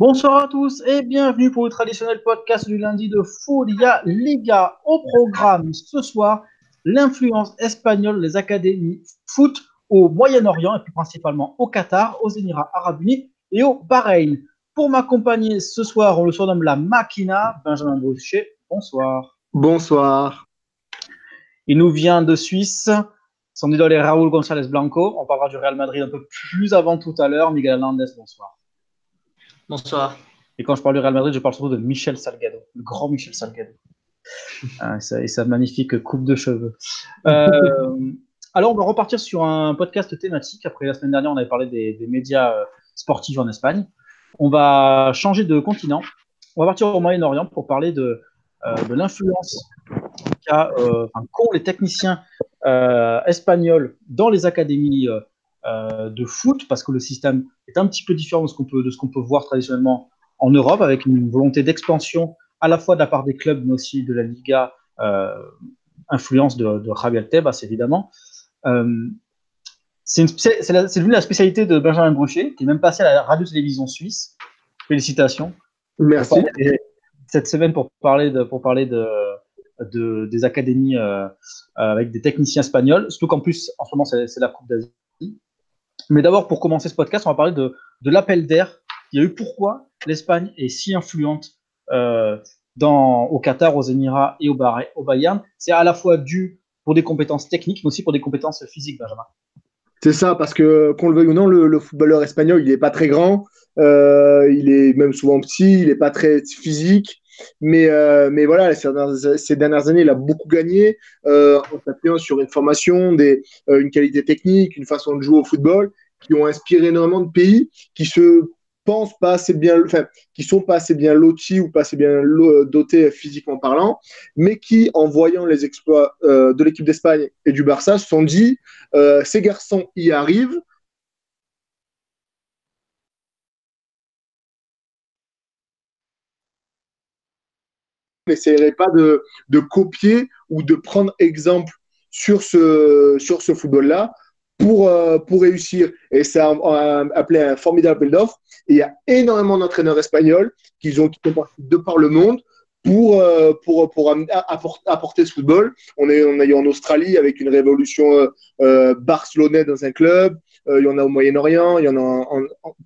Bonsoir à tous et bienvenue pour le traditionnel podcast du lundi de Folia Liga. Au programme ce soir, l'influence espagnole des académies foot au Moyen-Orient et plus principalement au Qatar, aux Émirats Arabes Unis et au Bahreïn. Pour m'accompagner ce soir, on le surnomme la Machina, Benjamin Boucher. Bonsoir. Bonsoir. Il nous vient de Suisse. Son idole est Raúl González Blanco. On parlera du Real Madrid un peu plus avant tout à l'heure. Miguel Hernández, bonsoir. Bonsoir. Et quand je parle du Real Madrid, je parle surtout de Michel Salgado, le grand Michel Salgado. Ah, et, sa, magnifique coupe de cheveux. Euh, alors, on va repartir sur un podcast thématique. Après la semaine dernière, on avait parlé des, médias euh, sportifs en Espagne. On va changer de continent. On va partir au Moyen-Orient pour parler de, euh, l'influence qu'ont les techniciens espagnols dans les académies de foot, parce que le système est un petit peu différent de ce qu'on peut, de ce qu'on peut voir traditionnellement en Europe, avec une volonté d'expansion à la fois de la part des clubs, mais aussi de la Liga, influence de, de Javier Tebas, évidemment. c'est devenu la spécialité de Benjamin Brochet, qui est même passé à la radio-télévision suisse. Félicitations. Merci. Et cette semaine pour parler de, pour parler de, de des académies euh, avec des techniciens espagnols, surtout qu'en plus, en ce moment, c'est la Coupe d'Asie. Mais d'abord, pour commencer ce podcast, on va parler de, de l'appel d'air. Il y a eu pourquoi l'Espagne est si influente euh, au Qatar, aux Émirats et au, Bayern. C'est à la fois dû pour des compétences techniques, mais aussi pour des compétences physiques, Benjamin. C'est ça, parce que qu'on le veuille ou non, le, le footballeur espagnol, il n'est pas très grand, euh, il est même souvent petit, il n'est pas très physique. Mais, euh, mais voilà, ces dernières, années, il a beaucoup gagné euh, en s'appuyant sur une formation, euh, une qualité technique, une façon de jouer au football, qui ont inspiré énormément de pays qui se pensent pas assez bien, enfin, qui sont pas assez bien lotis ou pas assez bien dotés physiquement parlant, mais qui, en voyant les exploits euh, de l'équipe d'Espagne et du Barça, se sont dit ces garçons y arrivent. N'essayerait pas de, de, copier ou de prendre exemple sur ce, sur ce football-là pour, euh, pour réussir. Et ça a appelé un formidable appel d'offres. Il y a énormément d'entraîneurs espagnols qui, ont, qui sont partis de par le monde pour, euh, pour, pour apporter, ce football. On est, on a en Australie avec une révolution euh, barcelonaise dans un club. Il y en a au Moyen-Orient, il y en a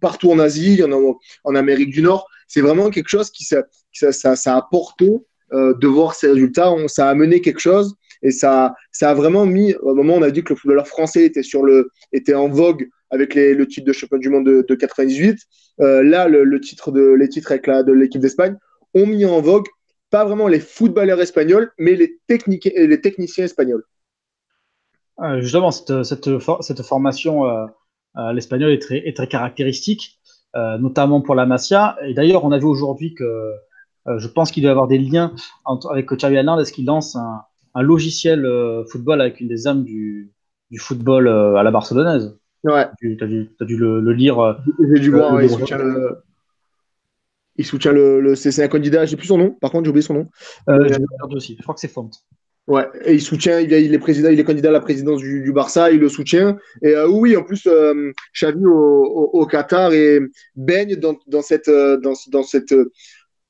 partout en Asie, il y en a en Amérique du Nord. C'est vraiment quelque chose qui, ça, ça, a apporté euh, de voir ces résultats. Ça a amené quelque chose et ça, a vraiment mis, au moment où on a dit que le footballeur français était, sur le, était en vogue avec le titre de champion du monde de, de 98, euh, là, le, titre de, les titres avec de l'équipe d'Espagne ont mis en vogue pas vraiment les footballeurs espagnols, mais les, les techniciens espagnols. Euh, justement, cette, cette, formation euh, à l'espagnol est très, est très caractéristique, notamment pour la Masia. Et d'ailleurs, on a vu aujourd'hui que euh, je pense qu'il doit y avoir des liens entre, avec Xavi Hernandez qui lance un, un logiciel euh, football avec une des âmes du, du football euh, à la barcelonaise. Ouais. Tu as dû, as dû le, le lire. J'ai dû voir, il soutient le. Il soutient le. le c'est un candidat, j'ai plus son nom, par contre, j'ai oublié son nom. Euh, euh, aussi. Je crois que c'est Font. Ouais, il soutient, il est, candidat à la présidence du, Barça, il le soutient. Et euh, oui, en plus, euh, au, Qatar et baigne dans, cette, dans, cette,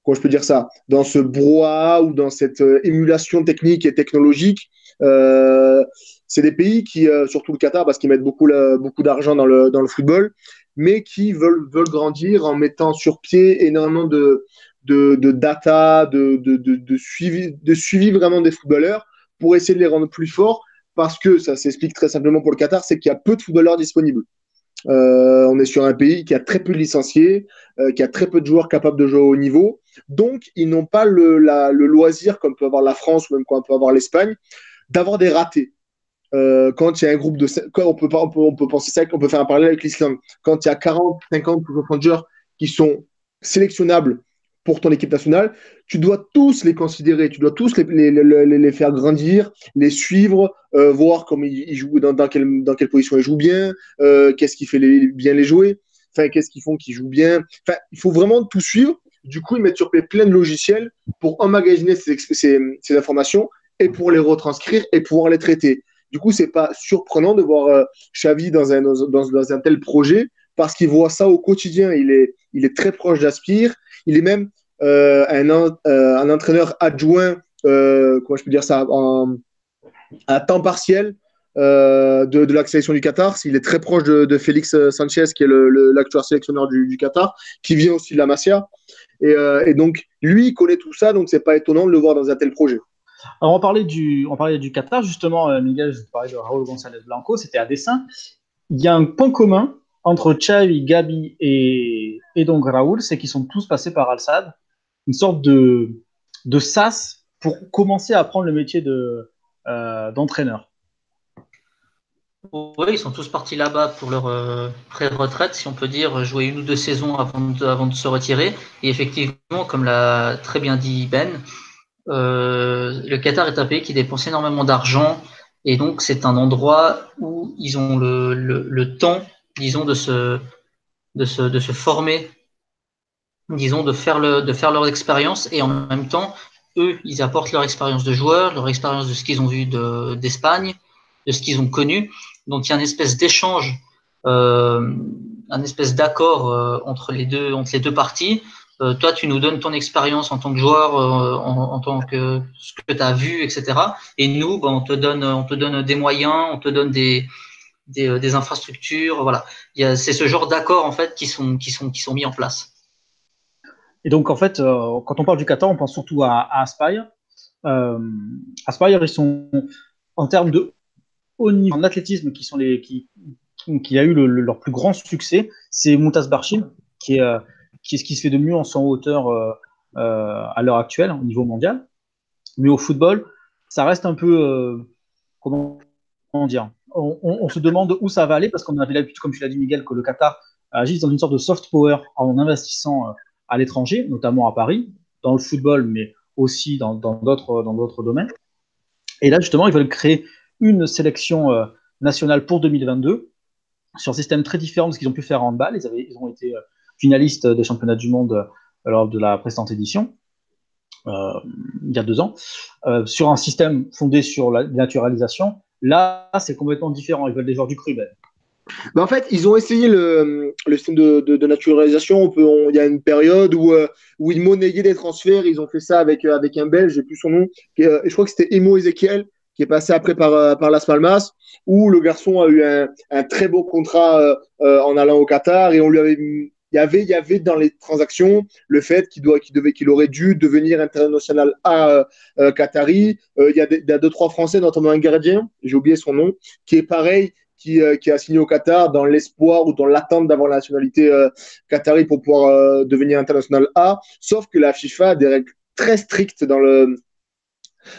comment je peux dire ça, dans ce brouhaha ou dans cette émulation technique et technologique. Euh, c'est des pays qui, euh, surtout le Qatar, parce qu'ils mettent beaucoup, d'argent dans le, football, mais qui veulent grandir en mettant sur pied énormément de, de, data, de, suivi, vraiment des footballeurs pour essayer de les rendre plus forts, parce que ça s'explique très simplement pour le Qatar, c'est qu'il y a peu de footballeurs disponibles. Euh, on est sur un pays qui a très peu de licenciés, euh, qui a très peu de joueurs capables de jouer au haut niveau. Donc, ils n'ont pas le, loisir, comme peut avoir la France ou même comme peut avoir l'Espagne, d'avoir des ratés. Euh, quand il y a un groupe de. Quand on, peut, on, on peut penser ça, on peut faire un parallèle avec l'Islande. Quand il y a 40, 50 ou 60 joueurs qui sont sélectionnables pour ton équipe nationale, tu dois tous les considérer, tu dois tous les, faire grandir, les suivre, euh, voir comment ils, jouent, dans, quelle, dans quelle position ils jouent bien, euh, qu'est-ce qui fait bien les jouer, enfin, qu'est-ce qu'ils font qu'ils jouent bien. Enfin, il faut vraiment tout suivre. Du coup, ils mettent sur pied plein de logiciels pour emmagasiner ces, informations et pour les retranscrire et pouvoir les traiter. Du coup, c'est pas surprenant de voir euh, Xavi dans un, dans un tel projet parce qu'il voit ça au quotidien. Il est, il est très proche d'Aspire. Il est même euh, un, un, entraîneur adjoint, comment je peux dire ça, à temps partiel de, la sélection du Qatar. Il est très proche de, Félix Sanchez, qui est l'actuel sélectionneur du, Qatar, qui vient aussi de la Masia. Et, donc, lui, il connaît tout ça, donc c'est pas étonnant de le voir dans un tel projet. Alors, on parlait du, Qatar, justement, euh, Miguel, je parlais de Raúl González Blanco, c'était à dessein. Il y a un point commun entre Xavi, Gabi et, donc Raúl, c'est qu'ils sont tous passés par Al-Sad, une sorte de, sas pour commencer à apprendre le métier euh, d'entraîneur. Oui, ils sont tous partis là-bas pour leur euh, pré-retraite, si on peut dire, jouer une ou deux saisons avant de, se retirer. Et effectivement, comme l'a très bien dit Ben, euh, le Qatar est un pays qui dépense énormément d'argent et donc c'est un endroit où ils ont le, temps, disons, de se, de se, de se former, disons, de faire, le, de faire leur expérience et en même temps, eux, ils apportent leur expérience de joueur, leur expérience de ce qu'ils ont vu d'Espagne, de, ce qu'ils ont connu. Donc il y a une espèce d'échange, euh, un espèce d'accord euh, entre, les deux, entre les deux parties euh, toi, tu nous donnes ton expérience en tant que joueur, euh, en, tant que ce que tu as vu, etc. Et nous, ben, on, te donne, on te donne des moyens, on te donne des, des, euh, des infrastructures. Voilà. C'est ce genre d'accords en fait, qui, sont, qui, sont, qui sont mis en place. Et donc, en fait, quand on parle du Qatar, on pense surtout à, à Aspire. Aspire, ils sont en termes de haut niveau en athlétisme qui sont les qui, qui a eu leur plus grand succès, c'est Moutaz Barchim, qui est qui est ce qui se fait de mieux en 100 hauteur euh, euh, à l'heure actuelle au niveau mondial. Mais au football, ça reste un peu euh, comment, dire on, se demande où ça va aller parce qu'on avait l'habitude, comme tu l'as dit Miguel, que le Qatar agisse dans une sorte de soft power en investissant à l'étranger, notamment à Paris, dans le football, mais aussi dans d'autres domaines. Et là, justement, ils veulent créer une sélection nationale pour 2022 sur un système très différent de ce qu'ils ont pu faire en handball. Ils, ont été finaliste des championnats du monde euh, lors de la précédente édition, euh, il y a deux ans, euh, sur un système fondé sur la naturalisation. Là, c'est complètement différent. Ils veulent des joueurs du cru. Ben. en fait, ils ont essayé le, le système de, naturalisation. Il y a une période où, où ils monnayaient des transferts. Ils ont fait ça avec, avec un Belge, j'ai plus son nom. Et, je crois que c'était Emo Ezekiel, qui est passé après par, par Las Palmas, où le garçon a eu un, un très beau contrat en allant au Qatar et on lui avait il y avait, il y avait dans les transactions le fait qu'il doit, qu'il devait, qu'il aurait dû devenir international à euh, euh, Qatari. Euh, il, y a deux trois Français, notamment un gardien, j'ai oublié son nom, qui est pareil, qui, qui a signé au Qatar dans l'espoir ou dans l'attente d'avoir la nationalité qatari pour pouvoir devenir international A. Sauf que la FIFA a des règles très strictes dans le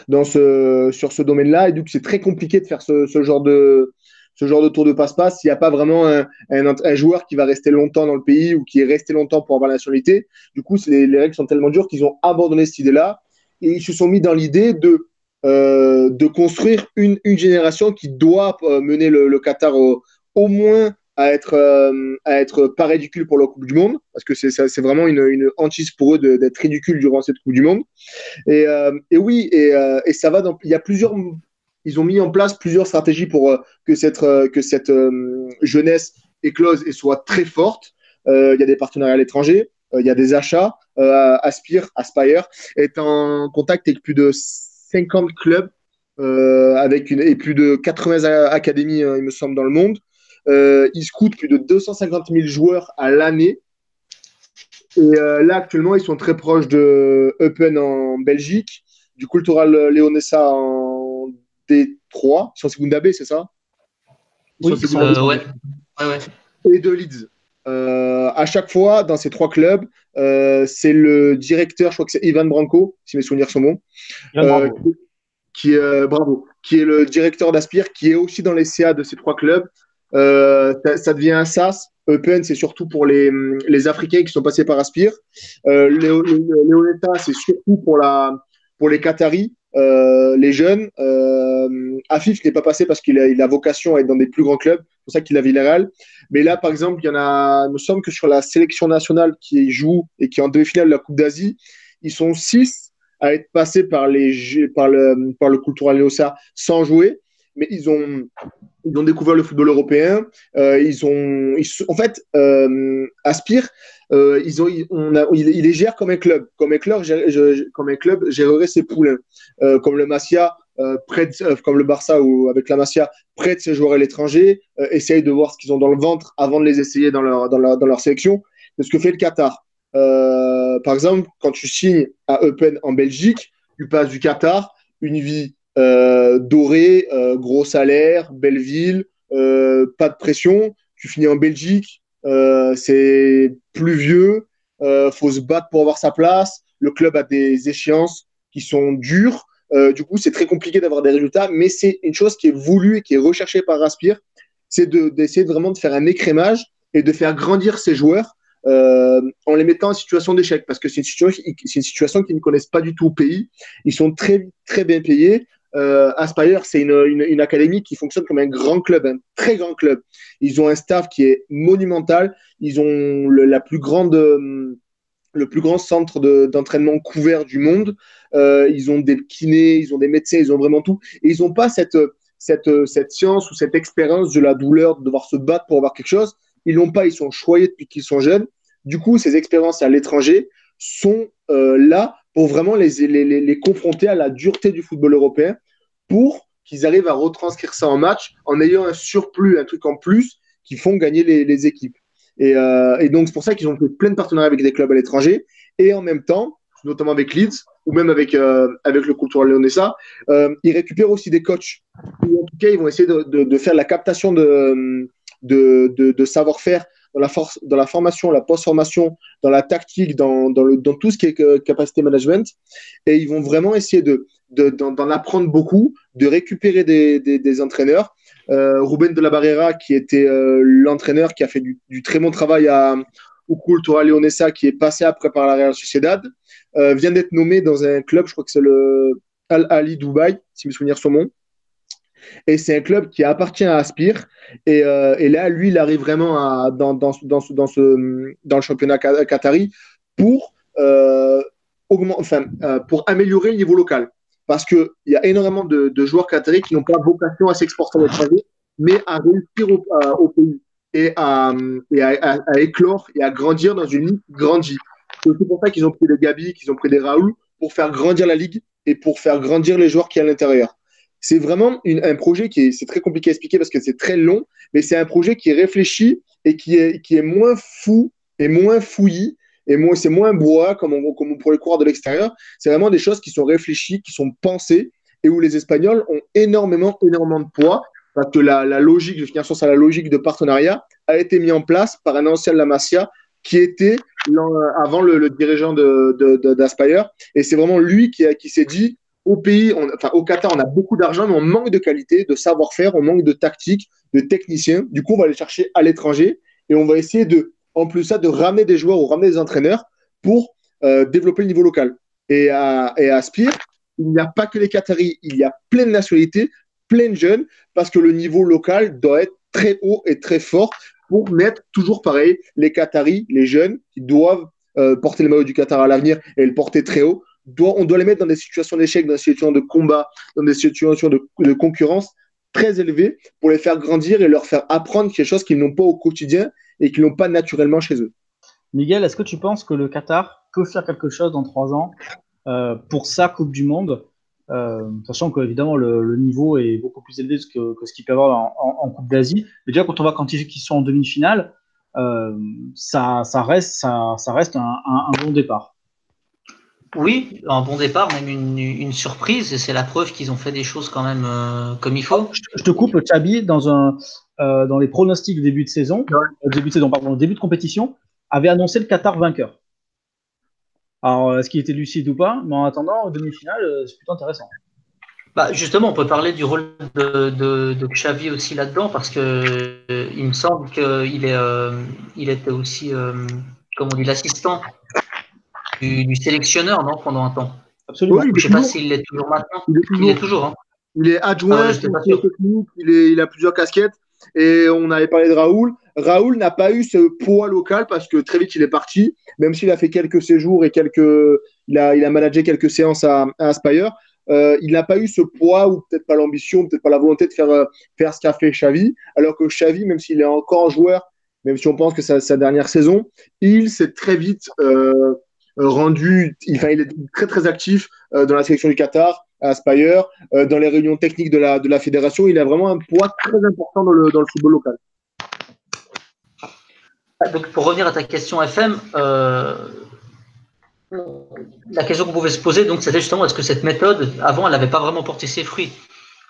dans ce sur ce domaine-là et donc c'est très compliqué de faire ce, ce genre de ce genre de tour de passe-passe, s'il n'y a pas vraiment un, joueur qui va rester longtemps dans le pays ou qui est resté longtemps pour avoir la nationalité, du coup, les, les, règles sont tellement dures qu'ils ont abandonné cette idée-là et ils se sont mis dans l'idée de, euh, construire une, génération qui doit euh, mener le, Qatar au, moins à être, euh, à être pas ridicule pour la Coupe du Monde, parce que c'est vraiment une, hantise pour eux d'être ridicule durant cette Coupe du Monde. Et, oui, et, et ça va dans, il y a plusieurs ils ont mis en place plusieurs stratégies pour euh, que cette, euh, que cette euh, jeunesse éclose et soit très forte. Il y a des partenariats à l'étranger, il y a des achats. Aspire, Aspire est en contact avec plus de 50 clubs avec une, et plus de 80 académies, il me semble, dans le monde. ils scoutent plus de 250 000 joueurs à l'année. Et là, actuellement, ils sont très proches de Eupen en Belgique, du Cultural Leonessa en trois, ils sont Segunda B, c'est ça? Oui, euh, ouais. Ouais, Et de Leeds. Euh, à chaque fois, dans ces trois clubs, euh, c'est le directeur, je crois que c'est Ivan Branco, si mes souvenirs sont bons, qui, est, bravo, qui est le directeur d'Aspire, qui est aussi dans les CA de ces trois clubs. Ça, devient un SAS. Eupen, c'est surtout pour les, les, Africains qui sont passés par Aspire. Léonetta, c'est surtout pour, la, pour les Qataris. Euh, les jeunes. Euh, Afif n'est pas passé parce qu'il a, vocation à être dans des plus grands clubs, c'est pour ça qu'il a Villarreal. Mais là, par exemple, il y en a, il me semble que sur la sélection nationale qui joue et qui est en demi-finale de la Coupe d'Asie, ils sont six à être passés par, le, par le Cultural Leosa sans jouer. mais ils ont, découvert le football européen. Euh, ils ont, en fait, Aspire, euh, ils il, les gère comme un club. Comme un club, comme un club gérerait ses poulains. Euh, comme le Masia euh, prête, comme le Barça ou avec la Masia, prête ses joueurs à l'étranger, essaye de voir ce qu'ils ont dans le ventre avant de les essayer dans leur, dans leur, dans leur sélection. C'est ce que fait le Qatar. par exemple, quand tu signes à Eupen en Belgique, tu passes du Qatar, une vie euh, dorée, euh, gros salaire, belle ville, euh, pas de pression. Tu finis en Belgique, c'est pluvieux, faut se battre pour avoir sa place. Le club a des échéances qui sont dures. du coup, c'est très compliqué d'avoir des résultats, mais c'est une chose qui est voulue et qui est recherchée par Aspire, c'est d'essayer vraiment de faire un écrémage et de faire grandir ses joueurs euh, en les mettant en situation d'échec parce que c'est une situation qu'ils ne connaissent pas du tout au pays. Ils sont très, très bien payés. Euh, Aspire, c'est une, une, académie qui fonctionne comme un grand club, un très grand club. Ils ont un staff qui est monumental. Ils ont le, la plus grande, euh, le plus grand centre d'entraînement couvert du monde. Euh, ils ont des kinés, ils ont des médecins, ils ont vraiment tout. Et ils n'ont pas cette, cette, cette science ou cette expérience de la douleur, de devoir se battre pour avoir quelque chose. Ils l'ont pas, ils sont choyés depuis qu'ils sont jeunes. Du coup, ces expériences à l'étranger sont euh, là pour vraiment les, les, les, confronter à la dureté du football européen pour qu'ils arrivent à retranscrire ça en match en ayant un surplus, un truc en plus qui font gagner les, équipes. Et, euh, et, donc, c'est pour ça qu'ils ont fait plein de partenariats avec des clubs à l'étranger et en même temps, notamment avec Leeds ou même avec, euh, avec le Cultural Leonessa, euh, ils récupèrent aussi des coachs. Ou en tout cas, ils vont essayer de, de, de faire la captation de, de, de savoir-faire dans la, force, dans la formation, la post-formation, dans la tactique, dans, dans, le, dans tout ce qui est euh, capacité management. Et ils vont vraiment essayer de, d'en, d'en apprendre beaucoup, de récupérer des, des, entraîneurs. Euh, Ruben de la Barrera, qui était euh, l'entraîneur qui a fait du, très bon travail à au Cultura Leonesa, qui est passé après par la Real Sociedad, euh, vient d'être nommé dans un club, je crois que c'est le Al Ali Dubaï, si mes souvenirs sont bons. Et c'est un club qui appartient à Aspire. Et, euh, là, lui, il arrive vraiment dans, dans, dans, dans, ce, dans le championnat qatari pour, euh, enfin, euh, pour améliorer le niveau local. Parce qu'il y a énormément de, joueurs qataris qui n'ont pas vocation à s'exporter à l'étranger, mais à réussir au, pays et, à, et à, éclore et à grandir dans une ligue grandie. C'est aussi pour ça qu'ils ont pris des Gabi, qu'ils ont pris des Raoul, pour faire grandir la ligue et pour faire grandir les joueurs qui sont à l'intérieur. C'est vraiment un projet qui est, c'est très compliqué à expliquer parce que c'est très long, mais c'est un projet qui est réfléchi et qui est, qui est moins fou et moins fouillis et moins, c'est moins bois comme on, comme on pourrait croire de l'extérieur. C'est vraiment des choses qui sont réfléchies, qui sont pensées et où les Espagnols ont énormément, énormément de poids parce que la, la logique, je finir sur ça, la logique de partenariat a été mise en place par un ancien de qui était avant le, dirigeant de, de, d'Aspire. Et c'est vraiment lui qui, a, qui s'est dit au pays, au Qatar, on a beaucoup d'argent, mais on manque de qualité, de savoir-faire, on manque de tactique, de techniciens. Du coup, on va aller chercher à l'étranger et on va essayer de, en plus ça, de ramener des joueurs ou ramener des entraîneurs pour euh, développer le niveau local. Et à, et à Aspire, il n'y a pas que les Qataris, il y a plein de nationalités, plein de jeunes, parce que le niveau local doit être très haut et très fort pour mettre toujours pareil les Qataris, les jeunes qui doivent euh, porter le maillot du Qatar à l'avenir et le porter très haut, doit, on doit les mettre dans des situations d'échec, dans des situations de combat, dans des situations de, concurrence très élevées pour les faire grandir et leur faire apprendre quelque chose qu'ils n'ont pas au quotidien et qu'ils n'ont pas naturellement chez eux. Miguel, est-ce que tu penses que le Qatar peut faire quelque chose dans trois ans euh, pour sa Coupe du Monde, euh, sachant qu'évidemment le, le, niveau est beaucoup plus élevé que, ce qu'il peut avoir en, en, Coupe d'Asie. Mais déjà, quand on voit quand ils, sont en demi-finale, euh, ça, reste, un bon départ. Oui, un bon départ, même une, une surprise, et c'est la preuve qu'ils ont fait des choses quand même euh, comme il faut. Je te coupe, Chabi, dans, un, euh, dans les pronostics de début de saison, ouais. début de saison, pardon, début de compétition, avait annoncé le Qatar vainqueur. Alors, est-ce qu'il était lucide ou pas? Mais en attendant, demi-finale, euh, c'est plutôt intéressant. Bah, justement, on peut parler du rôle de, de, de Xavi aussi là-dedans, parce que euh, il me semble qu'il est, euh, il était aussi, comme on dit, l'assistant du, du, sélectionneur, non, pendant un temps. Absolument. Oui, je ne sais pas s'il l'est toujours maintenant. Il est toujours. Il est, toujours, hein. il est adjoint, ah, technique, il, est, il a plusieurs casquettes. Et on avait parlé de Raoul. Raoul n'a pas eu ce poids local parce que très vite il est parti, même s'il a fait quelques séjours et quelques, il a, il a managé quelques séances à, à Aspire. euh, il n'a pas eu ce poids ou peut-être pas l'ambition, peut-être pas la volonté de faire, faire ce qu'a fait Xavi, alors que Xavi, même s'il est encore joueur, même si on pense que c'est sa dernière saison, il s'est très vite rendu, il, est très très actif dans la sélection du Qatar, à Aspire, dans les réunions techniques de la, de la fédération, il a vraiment un poids très important dans le, dans le football local. Donc, pour revenir à ta question FM, euh, la question qu'on pouvait se poser, donc, c'était justement est-ce que cette méthode, avant, elle n'avait pas vraiment porté ses fruits?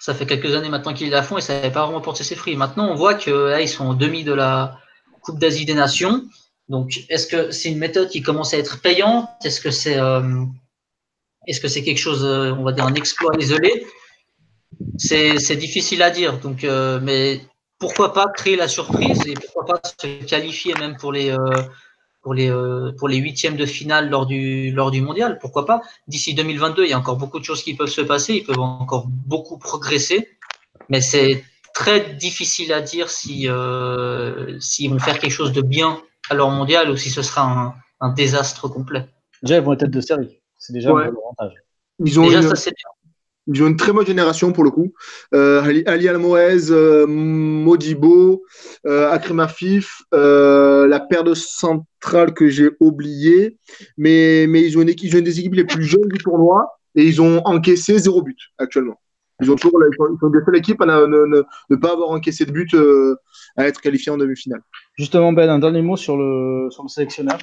Ça fait quelques années maintenant qu'il est à fond et ça n'avait pas vraiment porté ses fruits. Maintenant, on voit que là, ils sont en demi de la Coupe d'Asie des Nations. Donc, est-ce que c'est une méthode qui commence à être payante? Est-ce que c'est euh, est-ce que c'est quelque chose, euh, on va dire, un exploit isolé? C'est difficile à dire. Donc, mais pourquoi pas créer la surprise et pourquoi pas se qualifier même pour les, euh, pour les, euh, pour les huitièmes de finale lors du, lors du mondial? Pourquoi pas? D'ici 2022, il y a encore beaucoup de choses qui peuvent se passer, ils peuvent encore beaucoup progresser, mais c'est très difficile à dire si euh, s'ils vont faire quelque chose de bien à leur mondial ou si ce sera un, un désastre complet. Déjà, ils vont être tête de série. C'est déjà un avantage. Ils ont déjà, ça, c'est bien. Ils ont une très bonne génération pour le coup. Euh, Ali Almoez, euh, Modibo, euh, Akrim Afif, euh, la paire de centrale que j'ai oubliée. Mais, mais ils, ont une, ils ont une des équipes les plus jeunes du tournoi et ils ont encaissé zéro but actuellement. Ils ont toujours ils sont, des seules équipes à ne, pas avoir encaissé de but euh, à être qualifié en demi-finale. Justement, Ben, un dernier mot sur le, sur le sélectionneur.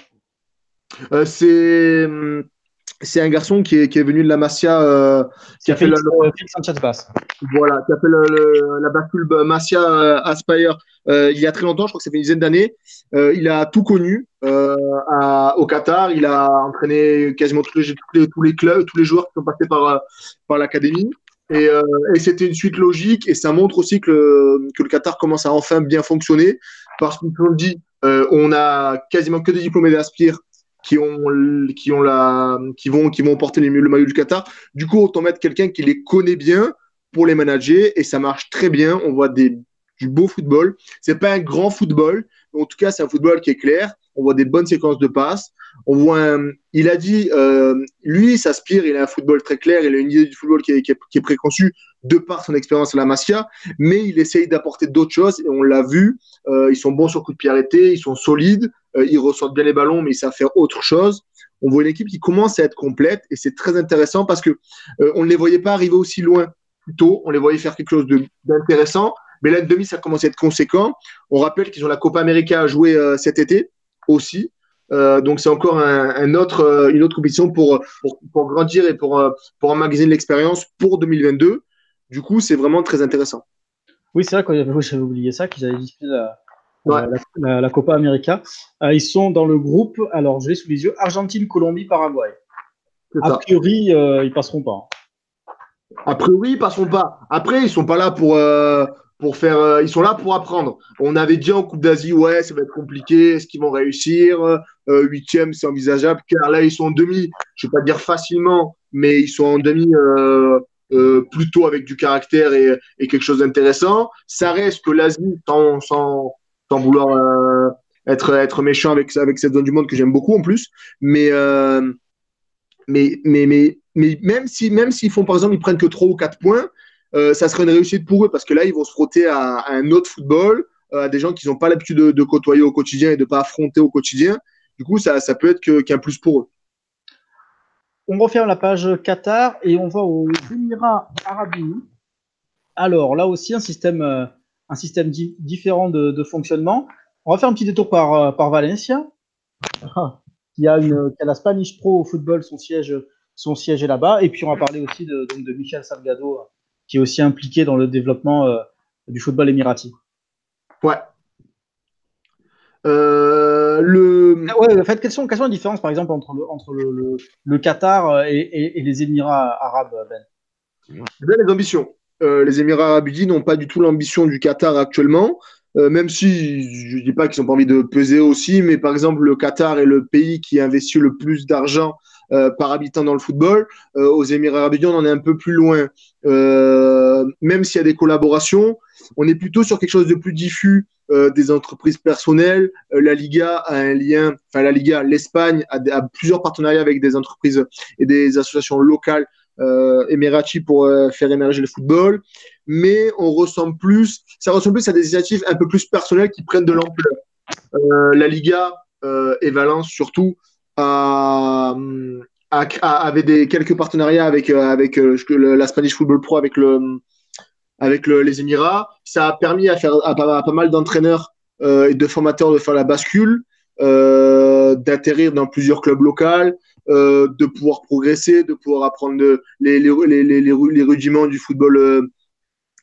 Euh, c'est c'est un garçon qui est, qui est, venu de la Masia, euh, qui, a fait, le, Voilà, qui a fait le, la bascule Masia euh, Aspire euh, il y a très longtemps, je crois que ça fait une dizaine d'années. Il a tout connu à, au Qatar. Il a entraîné quasiment tous les, tous les, tous les clubs, tous les joueurs qui sont passés par, par l'académie. Et, et c'était une suite logique et ça montre aussi que, le Qatar commence à enfin bien fonctionner parce qu'on le dit, on a quasiment que des diplômés d'Aspire qui ont qui ont qui vont qui vont porter le maillot du Qatar. Du coup, autant mettre quelqu'un qui les connaît bien pour les manager et ça marche très bien. On voit du beau football. C'est pas un grand football, mais en tout cas, c'est un football qui est clair. On voit des bonnes séquences de passes. On voit il a dit, euh, lui, il s'aspire, il a un football très clair, il a une idée du football qui est, préconçue de par son expérience à la Masia, mais il essaye d'apporter d'autres choses et on l'a vu. Euh, ils sont bons sur coup de pied arrêté, ils sont solides, euh, ils ressortent bien les ballons, mais ils savent faire autre chose. On voit une équipe qui commence à être complète et c'est très intéressant parce que euh, on ne les voyait pas arriver aussi loin tôt. On les voyait faire quelque chose d'intéressant, mais là, demi, ça commence à être conséquent. On rappelle qu'ils ont la Copa América à jouer cet été aussi. Euh, donc c'est encore un, un, autre, une autre compétition pour, pour, pour grandir et pour, pour emmagasiner l'expérience pour 2022. Du coup, c'est vraiment très intéressant. Oui, c'est vrai que j'avais oublié ça, qu'ils avaient disputé la, la, Copa América. Euh, ils sont dans le groupe, alors je l'ai sous les yeux, Argentine, Colombie, Paraguay. A priori, euh, ils passeront pas. A priori, ils passeront pas. Après, ils sont pas là pour, euh, pour faire. Euh, ils sont là pour apprendre. On avait dit en Coupe d'Asie, ouais, ça va être compliqué. Est-ce qu'ils vont réussir? euh, Huitième, c'est envisageable. Car là, ils sont en demi. Je vais pas dire facilement, mais ils sont en demi. Euh, plutôt avec du caractère et, quelque chose d'intéressant. Ça reste que l'Asie, sans, vouloir euh, être, méchant avec, cette zone du monde que j'aime beaucoup en plus, mais, euh, même si même s'ils font par exemple, ils prennent que 3 ou 4 points, euh, ça serait une réussite pour eux parce que là, ils vont se frotter à, un autre football, euh, à des gens qui n'ont pas l'habitude de, de, côtoyer au quotidien et de pas affronter au quotidien. Du coup, ça, ça peut être qu'un plus pour eux. On referme la page Qatar et on va aux Émirats Arabes Unis. Alors là aussi un système, euh, un système di différent de, de, fonctionnement. On va faire un petit détour par, euh, par Valencia, qui a, une, qui a la Spanish Pro au football, son siège, son siège est là-bas. Et puis on va parler aussi de, donc de Michel Salgado, qui est aussi impliqué dans le développement euh, du football émirati. Ouais. Euh, le... Ah ouais, en fait, quelles sont, quelles sont les différences, par exemple, entre le, entre le, le, le Qatar et, et, et, les Émirats arabes, Ben? Les ambitions. Euh, les Émirats arabes unis n'ont pas du tout l'ambition du Qatar actuellement, euh, même si je ne dis pas qu'ils n'ont pas envie de peser aussi, mais par exemple, le Qatar est le pays qui investit le plus d'argent euh, par habitant dans le football. Euh, aux Émirats arabes unis, on en est un peu plus loin. Euh, même s'il y a des collaborations, on est plutôt sur quelque chose de plus diffus des entreprises personnelles. La Liga a un lien, enfin la Liga, l'Espagne a, plusieurs partenariats avec des entreprises et des associations locales Emirati pour faire émerger le football, mais on ressemble plus, ça ressemble plus à des initiatives un peu plus personnelles qui prennent de l'ampleur. la Liga et Valence surtout avait des quelques partenariats avec avec la Spanish Football Pro avec le avec les Émirats. Ça a permis à, faire, à, pas mal d'entraîneurs euh, et de formateurs de faire la bascule, euh, d'atterrir dans plusieurs clubs locaux, euh, de pouvoir progresser, de pouvoir apprendre les, les, les, les, rudiments du football euh,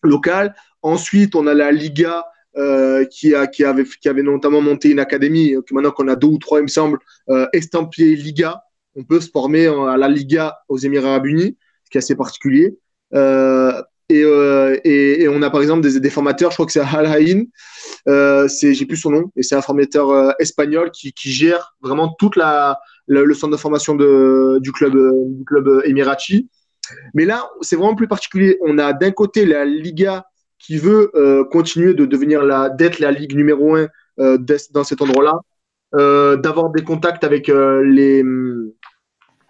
local. Ensuite, on a la Liga euh, qui, a, qui, avait, qui avait notamment monté une académie, maintenant qu'on a deux ou trois, il me semble, euh, Liga. On peut se former à la Liga aux Émirats Arabes Unis, ce qui est assez particulier. Euh, euh, et, et, on a par exemple des, des formateurs, je crois que c'est Al euh, j'ai plus son nom, et c'est un formateur euh, espagnol qui, qui, gère vraiment toute la, le, centre de formation de, du club, euh, du club émirati. Mais là, c'est vraiment plus particulier. On a d'un côté la Liga qui veut continuer de devenir la, d'être la ligue numéro un dans cet endroit-là, d'avoir des contacts avec les,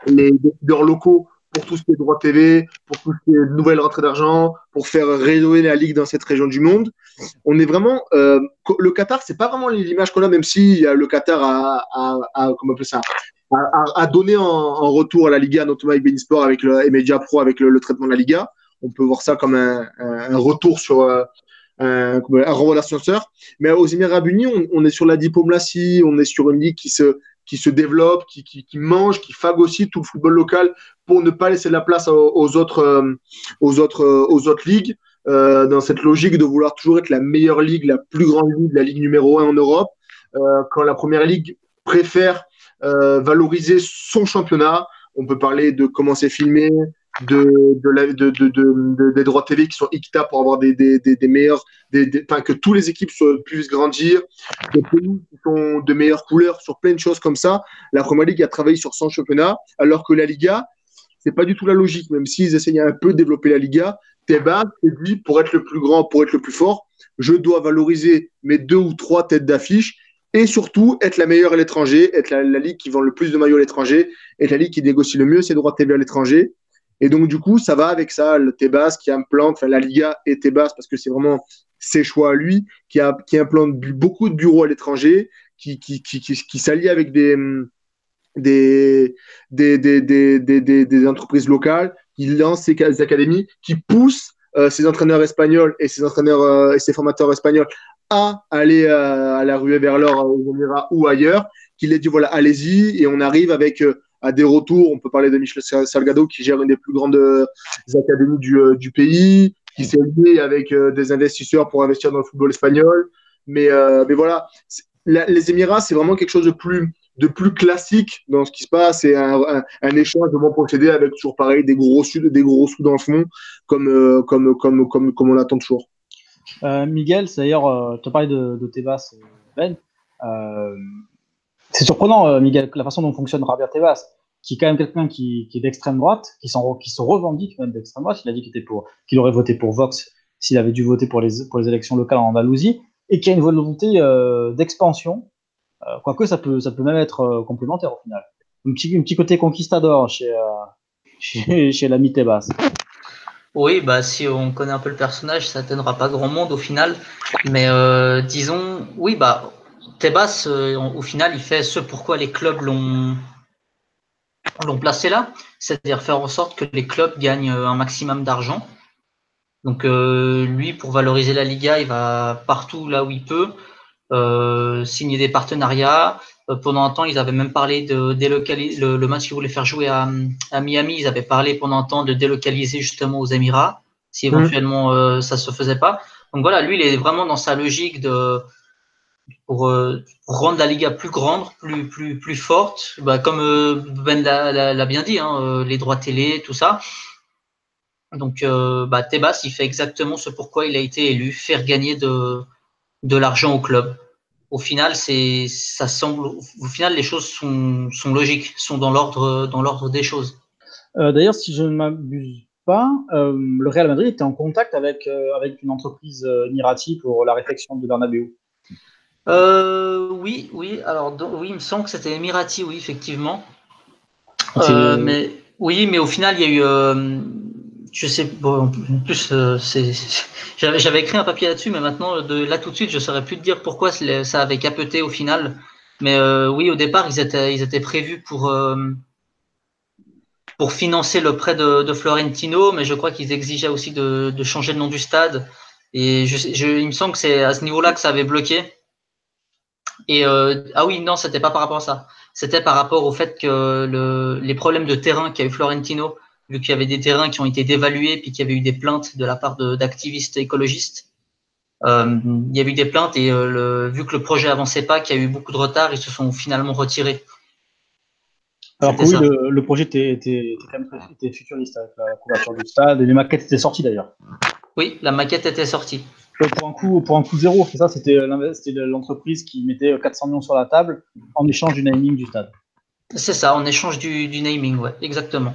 les décideurs locaux pour tout ce qui est droit TV, pour tout ce qui est nouvelles rentrées d'argent, pour faire rayonner la ligue dans cette région du monde. On est vraiment euh, le Qatar, c'est pas vraiment l'image qu'on a, même si le Qatar a, comment ça, a, donné en, retour à la Liga, notamment avec Benisport, avec le Media Pro, avec le, traitement de la Liga. On peut voir ça comme un, retour sur euh, un, un renvoi. Mais aux Émirats Unis, on, est sur la diplomatie, on est sur une ligue qui se qui se développe, qui, qui, qui, mange, qui phagocyte tout le football local pour ne pas laisser la place aux, autres, euh, aux, autres, euh, aux autres ligues. Euh, dans cette logique de vouloir toujours être la meilleure ligue, la plus grande ligue, la ligue numéro un en Europe, euh, quand la première ligue préfère euh, valoriser son championnat. On peut parler de comment c'est filmé, de, de, de, de, des droits télé qui sont équitables pour avoir des, des, des, des meilleurs, que tous les équipes puissent grandir, des pays qui sont de meilleures couleurs sur plein de choses comme ça. La Première Ligue a travaillé sur son championnat, alors que la Liga, c'est pas du tout la logique, même s'ils essayaient un peu de développer la Liga. Teba c'est dit pour être le plus grand, pour être le plus fort, je dois valoriser mes deux ou trois têtes d'affiche et surtout être la meilleure à l'étranger, être la, ligue qui vend le plus de maillots à l'étranger, être la ligue qui négocie le mieux ses droits TV à l'étranger et donc, du coup, ça va avec ça, le Tebas qui implante, enfin, la Liga et Tebas, parce que c'est vraiment ses choix à lui, qui, implante beaucoup de bureaux à l'étranger, qui, qui, qui, qui, s'allie avec des, des, des, des, des, des, entreprises locales, qui lance ses académies, qui pousse euh, ses entraîneurs espagnols et ses entraîneurs euh, et ses formateurs espagnols à aller euh, à la ruée vers l'or ou ailleurs, qu'il ait dit voilà, allez-y, et on arrive avec à des retours. On peut parler de Michel Salgado qui gère une des plus grandes euh, académies du, euh, du pays, qui s'est lié avec euh, des investisseurs pour investir dans le football espagnol. Mais, mais voilà, les Émirats, c'est vraiment quelque chose de plus, de plus classique dans ce qui se passe. C'est un, échange de bons procédés avec toujours pareil des gros sous, des gros sous dans le fond, comme, comme, comme, comme, comme on l'attend toujours. Euh, Miguel, d'ailleurs, tu parlais de, de Tebas, Ben. C'est surprenant, euh, Miguel, la façon dont fonctionne Javier Tebas, qui est quand même quelqu'un qui, est d'extrême droite, qui, se revendique même d'extrême droite. Il a dit qu'il était aurait voté pour Vox s'il avait dû voter pour les, élections locales en Andalousie, et qui a une volonté euh, d'expansion, euh, quoique ça peut, ça peut même être complémentaire au final. Un petit, un petit côté conquistador chez, chez, chez l'ami Tebas. Oui, bah si on connaît un peu le personnage, ça n'atteindra pas grand monde au final. Mais disons, oui, bah Tebas, euh, au final, il fait ce pourquoi les clubs l'ont l'ont placé là, c'est-à-dire faire en sorte que les clubs gagnent euh, un maximum d'argent. Donc euh, lui, pour valoriser la Liga, il va partout là où il peut euh, signer des partenariats. Pendant un temps, ils avaient même parlé de délocaliser le, le match qu'ils voulaient faire jouer à, à, Miami. Ils avaient parlé pendant un temps de délocaliser justement aux Émirats, si mmh. éventuellement mmh. ça se faisait pas. Donc voilà, lui, il est vraiment dans sa logique de pour, euh, rendre la Liga plus grande, plus, plus, plus forte, bah, comme euh, Ben l'a bien dit, hein, euh, les droits télé, tout ça. Donc, bah, il fait exactement ce pourquoi il a été élu, faire gagner de, de l'argent au club. Au final, c'est, ça semble, au final, les choses sont, sont logiques, sont dans l'ordre, dans l'ordre des choses. D'ailleurs, si je ne m'abuse pas, le Real Madrid était en contact avec, avec une entreprise Mirati pour la réflexion de Bernabeu. Euh, oui, oui. Alors, donc, oui, il me semble que c'était Emirati, oui, effectivement. Euh, mais oui, mais au final, il y a eu. Euh, je sais, bon, en plus, euh, c'est, j'avais, écrit un papier là-dessus, mais maintenant, de là tout de suite, je ne saurais plus te dire pourquoi ça avait capoté au final. Mais euh, oui, au départ, ils étaient, ils étaient prévus pour, pour financer le prêt de, Florentino, mais je crois qu'ils exigeaient aussi de, de, changer le nom du stade. Et je, je, il me semble que c'est à ce niveau-là que ça avait bloqué. Et ah oui, non, c'était pas par rapport à ça c'était par rapport au fait que le, les problèmes de terrain qu'a eu Florentino, vu qu'il y avait des terrains qui ont été dévalués, puis qu'il y avait eu des plaintes de la part d'activistes écologistes. Euh, il y a eu des plaintes et euh, le, vu que le projet avançait pas, qu'il y a eu beaucoup de retard, ils se sont finalement retirés. Alors que oui, le, projet était, était, quand même était futuriste avec la couverture du stade et les maquettes étaient sorties d'ailleurs. Oui, la maquette était sortie. Pour un coup, pour un coup zéro, c'est ça, c'était l'entreprise qui mettait 400 millions sur la table en échange du naming du stade. C'est ça, en échange du, naming, ouais, exactement.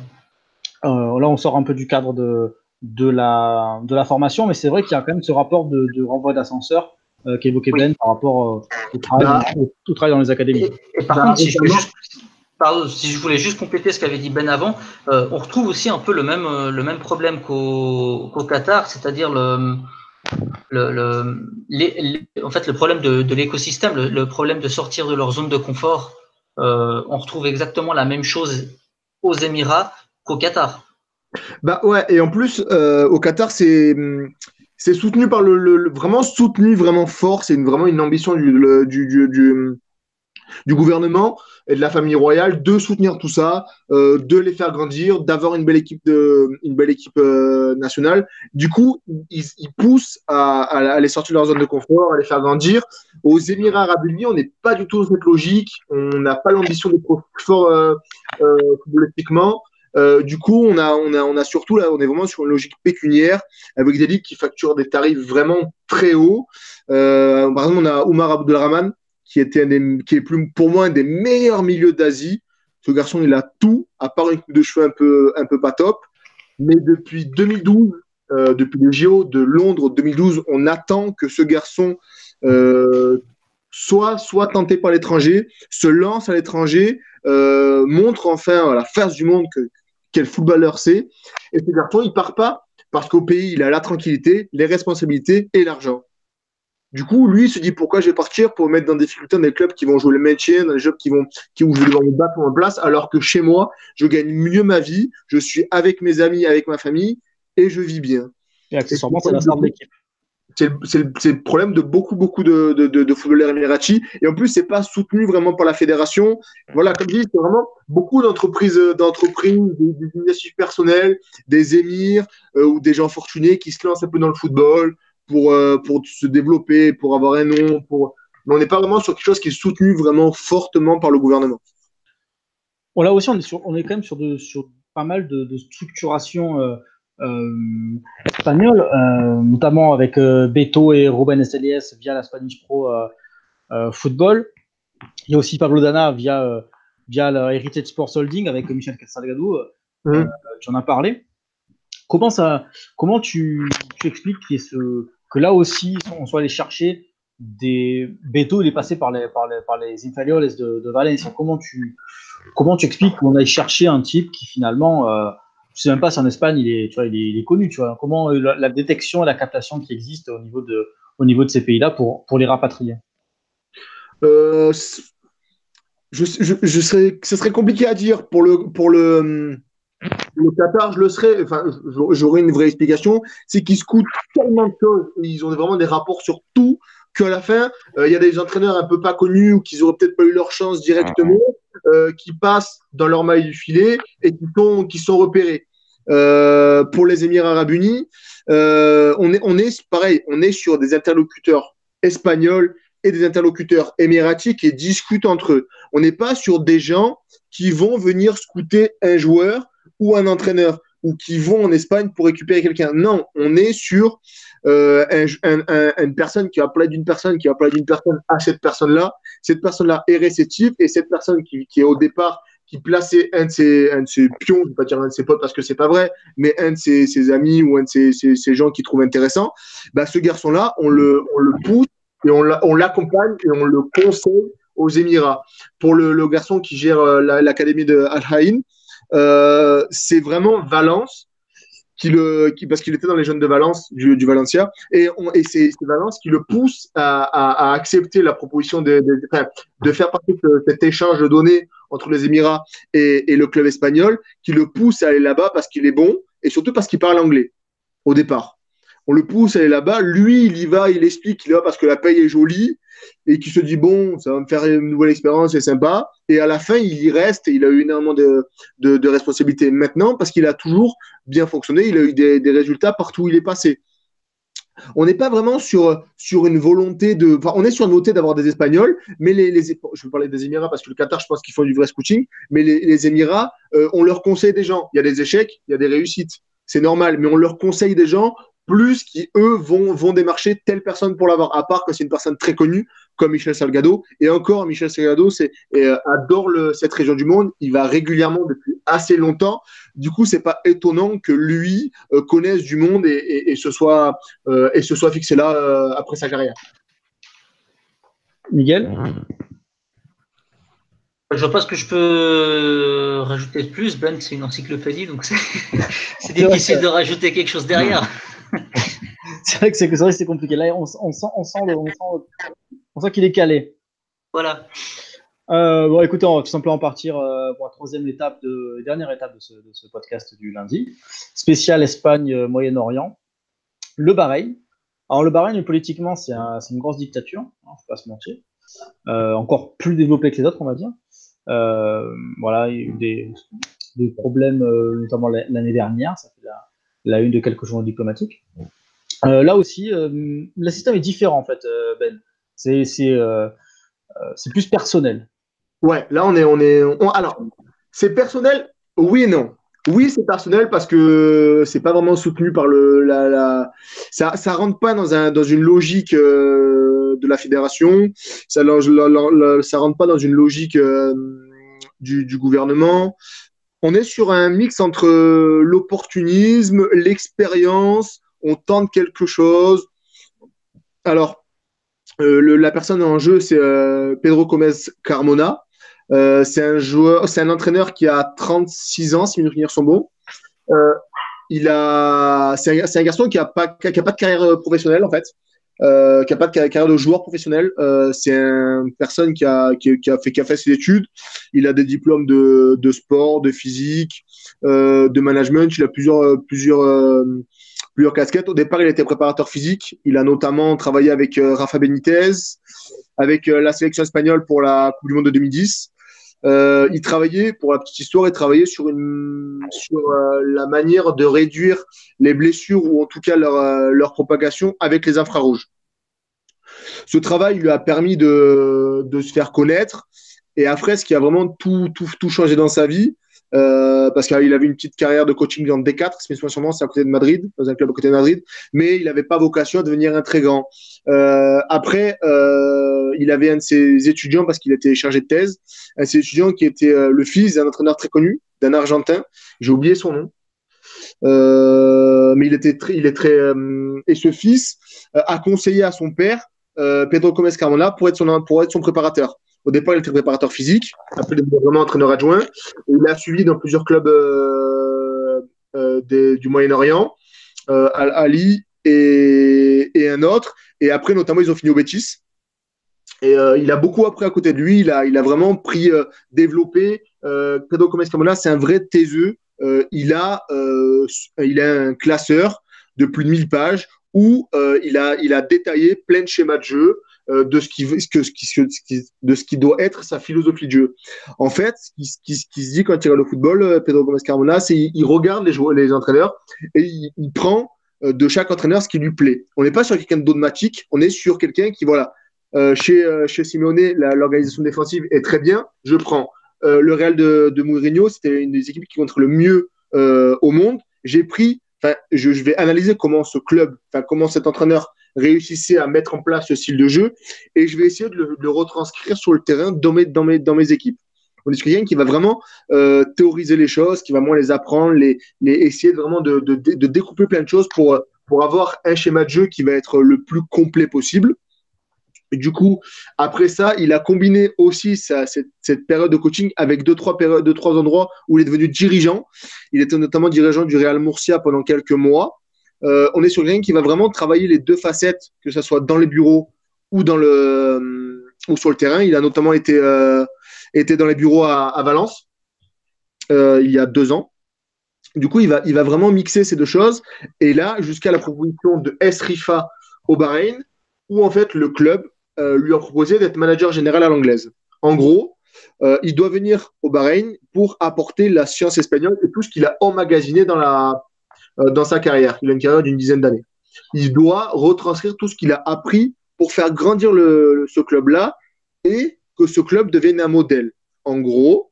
Euh, là, on sort un peu du cadre de, de, la, de la formation, mais c'est vrai qu'il y a quand même ce rapport de, renvoi d'ascenseur euh, qu'évoquait Ben par rapport euh, au, travail, bah, au, travail, dans les académies. Et, par contre, si je, juste, si je, voulais juste compléter ce qu'avait dit Ben avant, on retrouve aussi un peu le même, le même problème qu'au Qatar, c'est-à-dire le en fait, le problème de, l'écosystème, le, problème de sortir de leur zone de confort, euh, on retrouve exactement la même chose aux Émirats qu'au Qatar. Bah ouais, et en plus, euh, au Qatar, c'est soutenu par le, vraiment soutenu vraiment fort. C'est vraiment une ambition du gouvernement et de la famille royale de soutenir tout ça, euh, de les faire grandir, d'avoir une belle équipe de, une belle équipe euh, nationale. Du coup, ils, poussent à, les sortir de leur zone de confort, à les faire grandir. Aux Émirats Arabes Unis, on n'est pas du tout dans cette logique. On n'a pas l'ambition d'être fort euh, euh, politiquement. Du coup, on a, on, a, on a surtout là, on est vraiment sur une logique pécuniaire avec des ligues qui facturent des tarifs vraiment très hauts. Par exemple, on a Oumar Abdelrahman qui, était qui est plus, pour moi un des meilleurs milieux d'Asie. Ce garçon, il a tout, à part une coupe de cheveux un peu, un pas top. Mais depuis 2012, euh, depuis le JO de Londres 2012, on attend que ce garçon euh, soit, tenté par l'étranger, se lance à l'étranger, euh, montre enfin à la face du monde que, quel footballeur c'est. Et ce garçon, il part pas parce qu'au pays, il a la tranquillité, les responsabilités et l'argent. Du coup, lui, il se dit pourquoi je vais partir pour mettre dans des difficultés dans des clubs qui vont jouer le maintien, dans des jobs qui vont, qui, où je vais devoir me battre en place, alors que chez moi, je gagne mieux ma vie, je suis avec mes amis, avec ma famille, et je vis bien. Et accessoirement, c'est la de l'équipe. C'est le, problème de beaucoup, beaucoup de, de, de, footballeurs émiratis. Et en plus, c'est pas soutenu vraiment par la fédération. Voilà, comme je dis, c'est vraiment beaucoup d'entreprises, d'entreprises, des, initiatives personnelles, des émirs euh, ou des gens fortunés qui se lancent un peu dans le football, pour, euh, pour se développer, pour avoir un nom. Pour... Mais on n'est pas vraiment sur quelque chose qui est soutenu vraiment fortement par le gouvernement. Bon, là aussi, on est, sur, on est quand même sur, de, sur pas mal de, de structuration euh, euh, espagnole, notamment avec Beto et Ruben Estelies via la Spanish Pro Football. Il y a aussi Pablo Dana via, via le Heritage Sports Holding avec Michel Casalgado. Mmh. tu en as parlé. Comment, ça, comment tu, tu expliques ce, que là aussi, on soit allé chercher des. Beto, il est passé par les, par les, par les inférioles de, de Valencia. Comment tu, comment tu expliques qu'on aille chercher un type qui finalement. Euh, je sais même pas si en Espagne il est, tu vois, il est, connu, tu vois. Comment euh, la, détection et la captation qui existe au niveau de, au niveau de ces pays-là pour, pour les rapatrier? Euh, je, je, je serais, ce serait compliqué à dire pour le, pour le, le Qatar, je le serais, enfin, j'aurais une vraie explication, c'est qu'ils scoutent tellement de choses, ils ont vraiment des rapports sur tout, qu'à la fin, euh, il y a des entraîneurs un peu pas connus ou qui auraient peut-être pas eu leur chance directement, euh, qui passent dans leur maille du filet et qui sont, qui sont repérés. Euh, pour les Émirats Arabes Unis, on, est, on est pareil, on est sur des interlocuteurs espagnols et des interlocuteurs émiratiques qui discutent entre eux. On n'est pas sur des gens qui vont venir scouter un joueur ou un entraîneur ou qui vont en Espagne pour récupérer quelqu'un. Non, on est sur euh, une personne qui va parler d'une personne, qui va parler d'une personne à cette personne-là. Cette personne-là est réceptive et cette personne qui, est au départ, qui plaçait un de ses, un de ses pions, je ne vais pas dire un de ses potes parce que c'est pas vrai, mais un de ses, amis ou un de ses, ses, gens qui trouvent intéressant, bah, ce garçon-là, on le, on le pousse et on l'accompagne et on le conseille aux Émirats. Pour le, le garçon qui gère euh, l'académie de Al-Haïn, euh, c'est vraiment Valence qui le, qui, parce qu'il était dans les jeunes de Valence, du, du Valencia, et, c'est, Valence qui le pousse à, accepter la proposition de, faire partie de cet échange de données entre les Émirats et, le club espagnol, qui le pousse à aller là-bas parce qu'il est bon et surtout parce qu'il parle anglais au départ. On le pousse à aller là-bas, lui, il y va, il explique qu'il va parce que la paye est jolie, et qui se dit bon, ça va me faire une nouvelle expérience, c'est sympa. Et à la fin, il y reste et il a eu énormément de, responsabilités maintenant parce qu'il a toujours bien fonctionné, il a eu des, résultats partout où il est passé. On n'est pas vraiment sur, sur une volonté de. On est sur une volonté d'avoir des Espagnols, mais les, les, je vais parler des Émirats parce que le Qatar, je pense qu'ils font du vrai scouting, mais les, les Émirats, euh, on leur conseille des gens. Il y a des échecs, il y a des réussites. C'est normal, mais on leur conseille des gens plus qui, eux, vont, vont démarcher telle personne pour l'avoir, à part que c'est une personne très connue comme Michel Salgado. Et encore, Michel Salgado c'est, euh, adore le, cette région du monde. Il va régulièrement depuis assez longtemps. Du coup, c'est pas étonnant que lui euh, connaisse du monde et, et, et se, soit, euh, et se soit fixé là euh, après sa carrière. Miguel? Je vois pas ce que je peux rajouter de plus. Ben, c'est une encyclopédie, donc c'est, c'est difficile de rajouter quelque chose derrière. c'est vrai que c'est, c'est, vrai que c'est compliqué. Là, on, on sent, on sent, on sent, on sent qu'il est calé. Voilà. Euh, bon, écoutez, on va tout simplement partir euh, pour la troisième étape, de, dernière étape de ce, de ce podcast du lundi. Spécial Espagne-Moyen-Orient. Le Bahreïn. Alors, le Bahreïn, politiquement, c'est, un, c'est une grosse dictature, il hein, faut pas se mentir. Euh, encore plus développée que les autres, on va dire. Euh, voilà, il y a eu des, des problèmes, euh, notamment l'année dernière, ça fait la, la une de quelques journaux diplomatiques. Euh, là aussi, euh, le système est différent en fait, euh, Ben. C'est c'est c'est plus personnel. Ouais, là on est on est alors c'est personnel, oui et non. Oui, c'est personnel parce que c'est pas vraiment soutenu par le la, ça ça rentre pas dans un dans une logique euh, de la fédération, ça la, rentre pas dans une logique euh, du, du gouvernement. On est sur un mix entre l'opportunisme, l'expérience, on tente quelque chose. Alors, euh, le, la personne en jeu, c'est euh, Pedro Gomez Carmona. Euh, c'est un joueur, c'est un entraîneur qui a 36 ans, si mes souvenirs sont bons. Euh, il a, c'est un, un, garçon qui a pas, qui a pas de carrière professionnelle en fait, euh, qui de carrière de joueur professionnel. Euh, c'est une personne qui a, qui, qui, a fait, qui a fait ses études. Il a des diplômes de, de sport, de physique, de management. Il a plusieurs, plusieurs plusieurs casquettes. Au départ, il était préparateur physique. Il a notamment travaillé avec euh, Rafa Benitez, avec euh, la sélection espagnole pour la Coupe du Monde de 2010. Euh, il travaillait, pour la petite histoire, il travaillait sur, une, sur euh, la manière de réduire les blessures ou en tout cas leur, euh, leur propagation avec les infrarouges. Ce travail lui a permis de, de se faire connaître. Et après, ce qui a vraiment tout, tout, tout changé dans sa vie, euh, parce qu'il avait une petite carrière de coaching dans D4, mais sûrement c'est à côté de Madrid, dans un club à côté de Madrid, mais il n'avait pas vocation à devenir un très grand. Euh, après, euh, il avait un de ses étudiants, parce qu'il était chargé de thèse, un de ses étudiants qui était le fils d'un entraîneur très connu, d'un Argentin, j'ai oublié son nom, mais il était très, il est très, et ce fils a conseillé à son père, Pedro Gomez Carmona, pour être son, pour être son préparateur. Au départ, il était préparateur physique. Après, il est vraiment entraîneur adjoint. il a suivi dans plusieurs clubs euh, euh, du Moyen-Orient, euh, Al-Ali et, et, un autre. Et après, notamment, ils ont fini au Betis. Et il a beaucoup appris à côté de lui. Il a, vraiment pris, développé. Pedro Gomez Camona, c'est un vrai taiseux. il, a, il a un classeur de plus de 1000 pages où il, a, il a détaillé plein de schémas de jeu. Euh, de ce qui, que, ce qui, de ce qui doit être sa philosophie de jeu. En fait, ce qui, qui, se dit quand il regarde le football, euh, Pedro Gomez Carmona, c'est il, il regarde les joueurs, les entraîneurs et il, prend euh, de chaque entraîneur ce qui lui plaît. On n'est pas sur quelqu'un de dogmatique, on est sur quelqu'un qui, voilà, chez, chez Simeone, l'organisation défensive est très bien, je prends. Le Real de, de Mourinho, c'était une des équipes qui contre le mieux au monde. J'ai pris, enfin, je, je vais analyser comment ce club, enfin, comment cet entraîneur réussissez à mettre en place ce style de jeu et je vais essayer de le, retranscrire sur le terrain dans mes, dans mes, dans mes équipes. On est quelqu'un qui va vraiment euh, théoriser les choses, qui va moins les apprendre, les, les essayer vraiment de, de, découper plein de choses pour, pour avoir un schéma de jeu qui va être le plus complet possible. du coup, après ça, il a combiné aussi cette, période de coaching avec deux trois, périodes, deux, trois endroits où il est devenu dirigeant. Il était notamment dirigeant du Real Murcia pendant quelques mois. Euh, on est sur quelqu'un qui va vraiment travailler les deux facettes, que ce soit dans les bureaux ou, dans le, ou sur le terrain. Il a notamment été, euh, été dans les bureaux à, Valence euh, il y a deux ans. Du coup, il va, il va vraiment mixer ces deux choses. Et là, jusqu'à la proposition de S. Rifa au Bahreïn, où en fait le club euh, lui a proposé d'être manager général à l'anglaise. En gros, euh, il doit venir au Bahreïn pour apporter la science espagnole et tout ce qu'il a emmagasiné dans, la, euh, dans sa carrière. Il a une carrière d'une dizaine d'années. Il doit retranscrire tout ce qu'il a appris pour faire grandir ce club-là et que ce club devienne un modèle. En gros,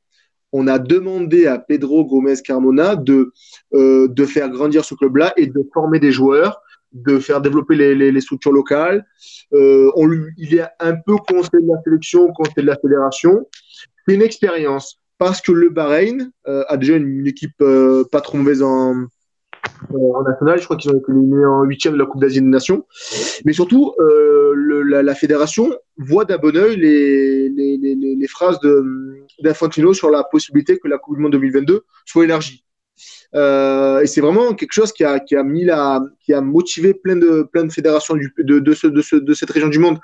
on a demandé à Pedro Gomez Carmona de, de faire grandir ce club-là et de former des joueurs de faire développer les, structures locales. Euh, on lui, il est un peu conseiller de la sélection, conseiller de la fédération. C'est une expérience parce que le Bahreïn euh, a déjà une, équipe euh, pas trop mauvaise en, en national. Je crois qu'ils ont été éliminés en huitième de la Coupe d'Asie des Nations. Mais surtout, la, fédération voit d'un bon oeil les, les, les, les phrases d'Infantino sur la possibilité que la Coupe du Monde 2022 soit élargie. Euh, et c'est vraiment quelque chose qui a, qui a mis la, qui a motivé plein de, plein de fédérations de, de, ce, de, ce, de, cette région du monde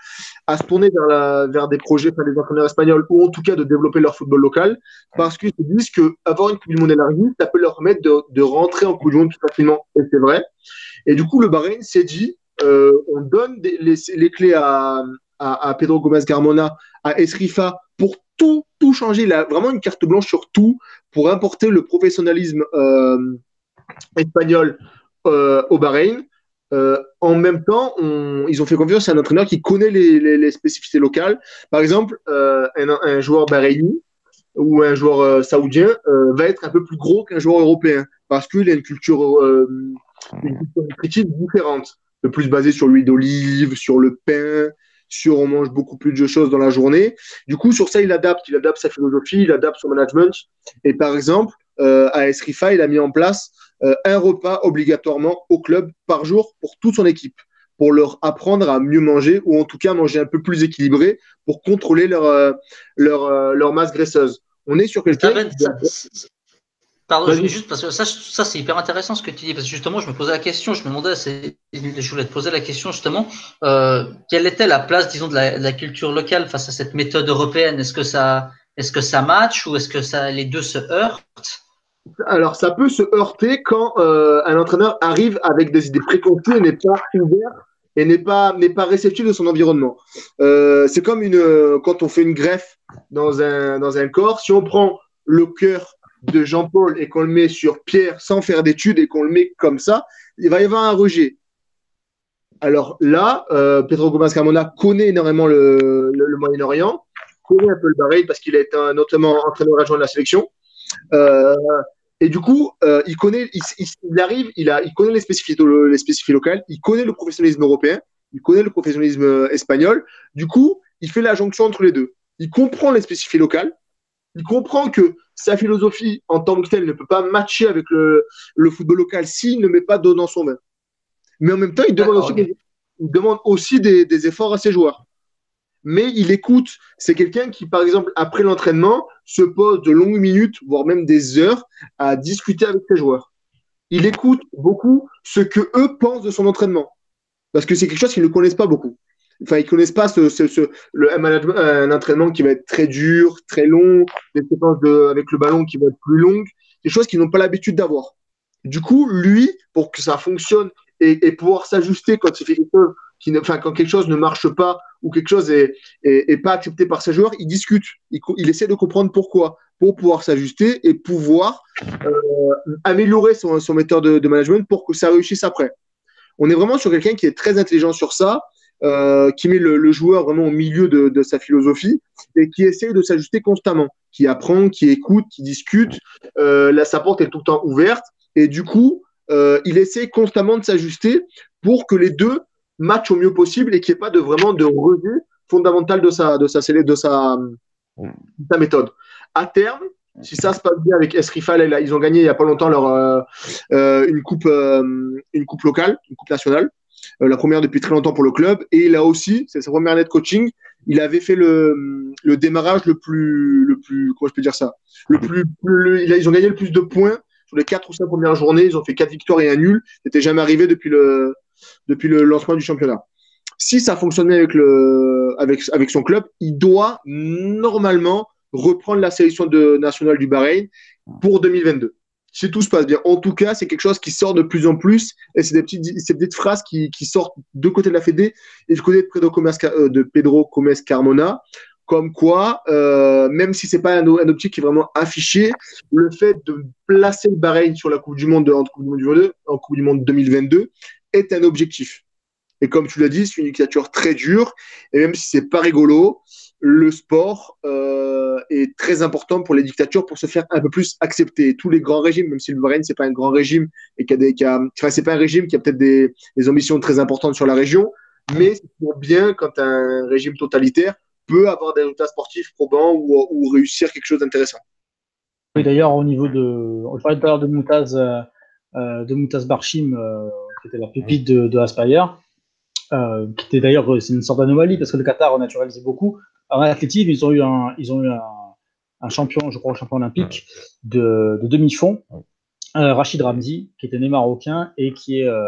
à se tourner vers, la, vers des projets, vers des entraîneurs espagnols ou en tout cas de développer leur football local parce qu'ils se disent qu'avoir une Coupe du Monde élargie, ça peut leur permettre de, de rentrer en Coupe du Monde plus facilement. Et c'est vrai. Et du coup, le Bahreïn s'est dit, euh, on donne les, les, clés à, à, à Pedro Gomez Garmona, à Esrifa pour tout, tout changer. Il a vraiment une carte blanche sur tout pour importer le professionnalisme euh, espagnol euh, au Bahreïn. Euh, en même temps, ils ont fait confiance à un entraîneur qui connaît les, spécificités locales. Par exemple, un, joueur bahreïni ou un joueur saoudien va être un peu plus gros qu'un joueur européen parce qu'il a une culture, une culture différente, le plus basée sur l'huile d'olive, sur le pain, sur on mange beaucoup plus de choses dans la journée. Du coup, sur ça, il adapte, il adapte sa philosophie, il adapte son management. Et par exemple, euh, à Esrifa, il a mis en place euh, un repas obligatoirement au club par jour pour toute son équipe, pour leur apprendre à mieux manger ou en tout cas manger un peu plus équilibré pour contrôler leur, euh, leur, leur masse graisseuse. On est sur quelqu'un. Pardon, juste parce que ça, ça c'est hyper intéressant ce que tu dis, parce que justement, je me posais la question, je me demandais, je voulais te poser la question justement, euh, quelle était la place, disons, de la, culture locale face à cette méthode européenne? Est-ce que ça, est-ce que ça match ou est-ce que ça, les deux se heurtent? Alors, ça peut se heurter quand euh, un entraîneur arrive avec des idées préconçues et n'est pas ouvert et n'est pas n'est pas réceptif de son environnement. Euh, c'est comme une quand on fait une greffe dans un dans un corps, si on prend le cœur de Jean-Paul et qu'on le met sur Pierre sans faire d'études et qu'on le met comme ça, il va y avoir un rejet. Alors là, euh, Pedro Gomez Carmona connaît énormément le, Moyen-Orient, connaît un peu le Bahreïn parce qu'il est un, notamment entraîneur adjoint de la sélection. Euh, et du coup, euh, il connaît, il, arrive, il, a, il connaît les spécificités, les spécificités locales, il connaît le professionnalisme européen, il connaît le professionnalisme espagnol. Du coup, il fait la jonction entre les deux. Il comprend les spécificités locales, il comprend que sa philosophie en tant que telle ne peut pas matcher avec le, football local s'il ne met pas d'eau dans son vin. Mais en même temps, il demande aussi, des, demande aussi des, efforts à ses joueurs. Mais il écoute. C'est quelqu'un qui, par exemple, après l'entraînement, se pose de longues minutes, voire même des heures, à discuter avec ses joueurs. Il écoute beaucoup ce que eux pensent de son entraînement. Parce que c'est quelque chose qu'ils ne connaissent pas beaucoup enfin, ils connaissent pas ce, le, un, entraînement qui va être très dur, très long, des séquences de, avec le ballon qui vont être plus longues, des choses qu'ils n'ont pas l'habitude d'avoir. Du coup, lui, pour que ça fonctionne et, pouvoir s'ajuster quand quelque chose ne, marche pas ou quelque chose est, est, pas accepté par ses joueurs, il discute, il, essaie de comprendre pourquoi, pour pouvoir s'ajuster et pouvoir euh, améliorer son, son méthode de, de management pour que ça réussisse après. On est vraiment sur quelqu'un qui est très intelligent sur ça euh, qui met le, joueur vraiment au milieu de, sa philosophie et qui essaye de s'ajuster constamment, qui apprend, qui écoute, qui discute. Euh, sa porte est tout le temps ouverte et du coup, euh, il essaie constamment de s'ajuster pour que les deux matchent au mieux possible et qu'il n'y ait pas de vraiment de revue fondamentale de sa, de sa, de sa, sa méthode. À terme, si ça se passe bien avec Esrifal, ils ont gagné il n'y a pas longtemps leur, une, coupe, une coupe locale, une coupe nationale. La première depuis très longtemps pour le club. Et il a aussi, c'est sa première année de coaching, il avait fait le, le démarrage le plus, le plus, comment je peux dire ça, le plus, ils ont gagné le plus de points sur les quatre ou cinq premières journées. Ils ont fait quatre victoires et un nul. C'était jamais arrivé depuis le, depuis le lancement du championnat. Si ça fonctionne avec le, avec, avec son club, il doit normalement reprendre la sélection de, nationale du Bahreïn pour 2022 si tout se passe bien. En tout cas, c'est quelque chose qui sort de plus en plus et c'est des petites, phrases qui, sortent de côté de la Fédé et du côté de Pedro Comes, euh, de Carmona. Comme quoi, euh, même si c'est pas un, un, objectif qui est vraiment affiché, le fait de placer le Bahreïn sur la Coupe du Monde en Coupe du Monde, en Coupe du Monde 2022 est un objectif. Et comme tu l'as dit, c'est une dictature très dure. Et même si c'est pas rigolo, le sport euh, est très important pour les dictatures pour se faire un peu plus accepter. Tous les grands régimes, même si le Bahreïn c'est pas un grand régime et qu'il a des, enfin, c'est pas un régime qui a peut-être des, des, ambitions très importantes sur la région, mais c'est toujours bien quand un régime totalitaire peut avoir des résultats sportifs probants ou, ou réussir quelque chose d'intéressant. Oui, d'ailleurs, au niveau de, on parlait tout à l'heure de Moutaz, euh, euh de Moutaz Barchim, euh, qui était la pépite de, de Aspire. Euh, qui était d'ailleurs c'est une sorte d'anomalie parce que le Qatar a naturalisé beaucoup en athlétisme, ils ont eu un, ils ont eu un, champion, je crois, champion olympique de, demi-fond, euh, Rachid Ramzi, qui était né marocain et qui est, euh,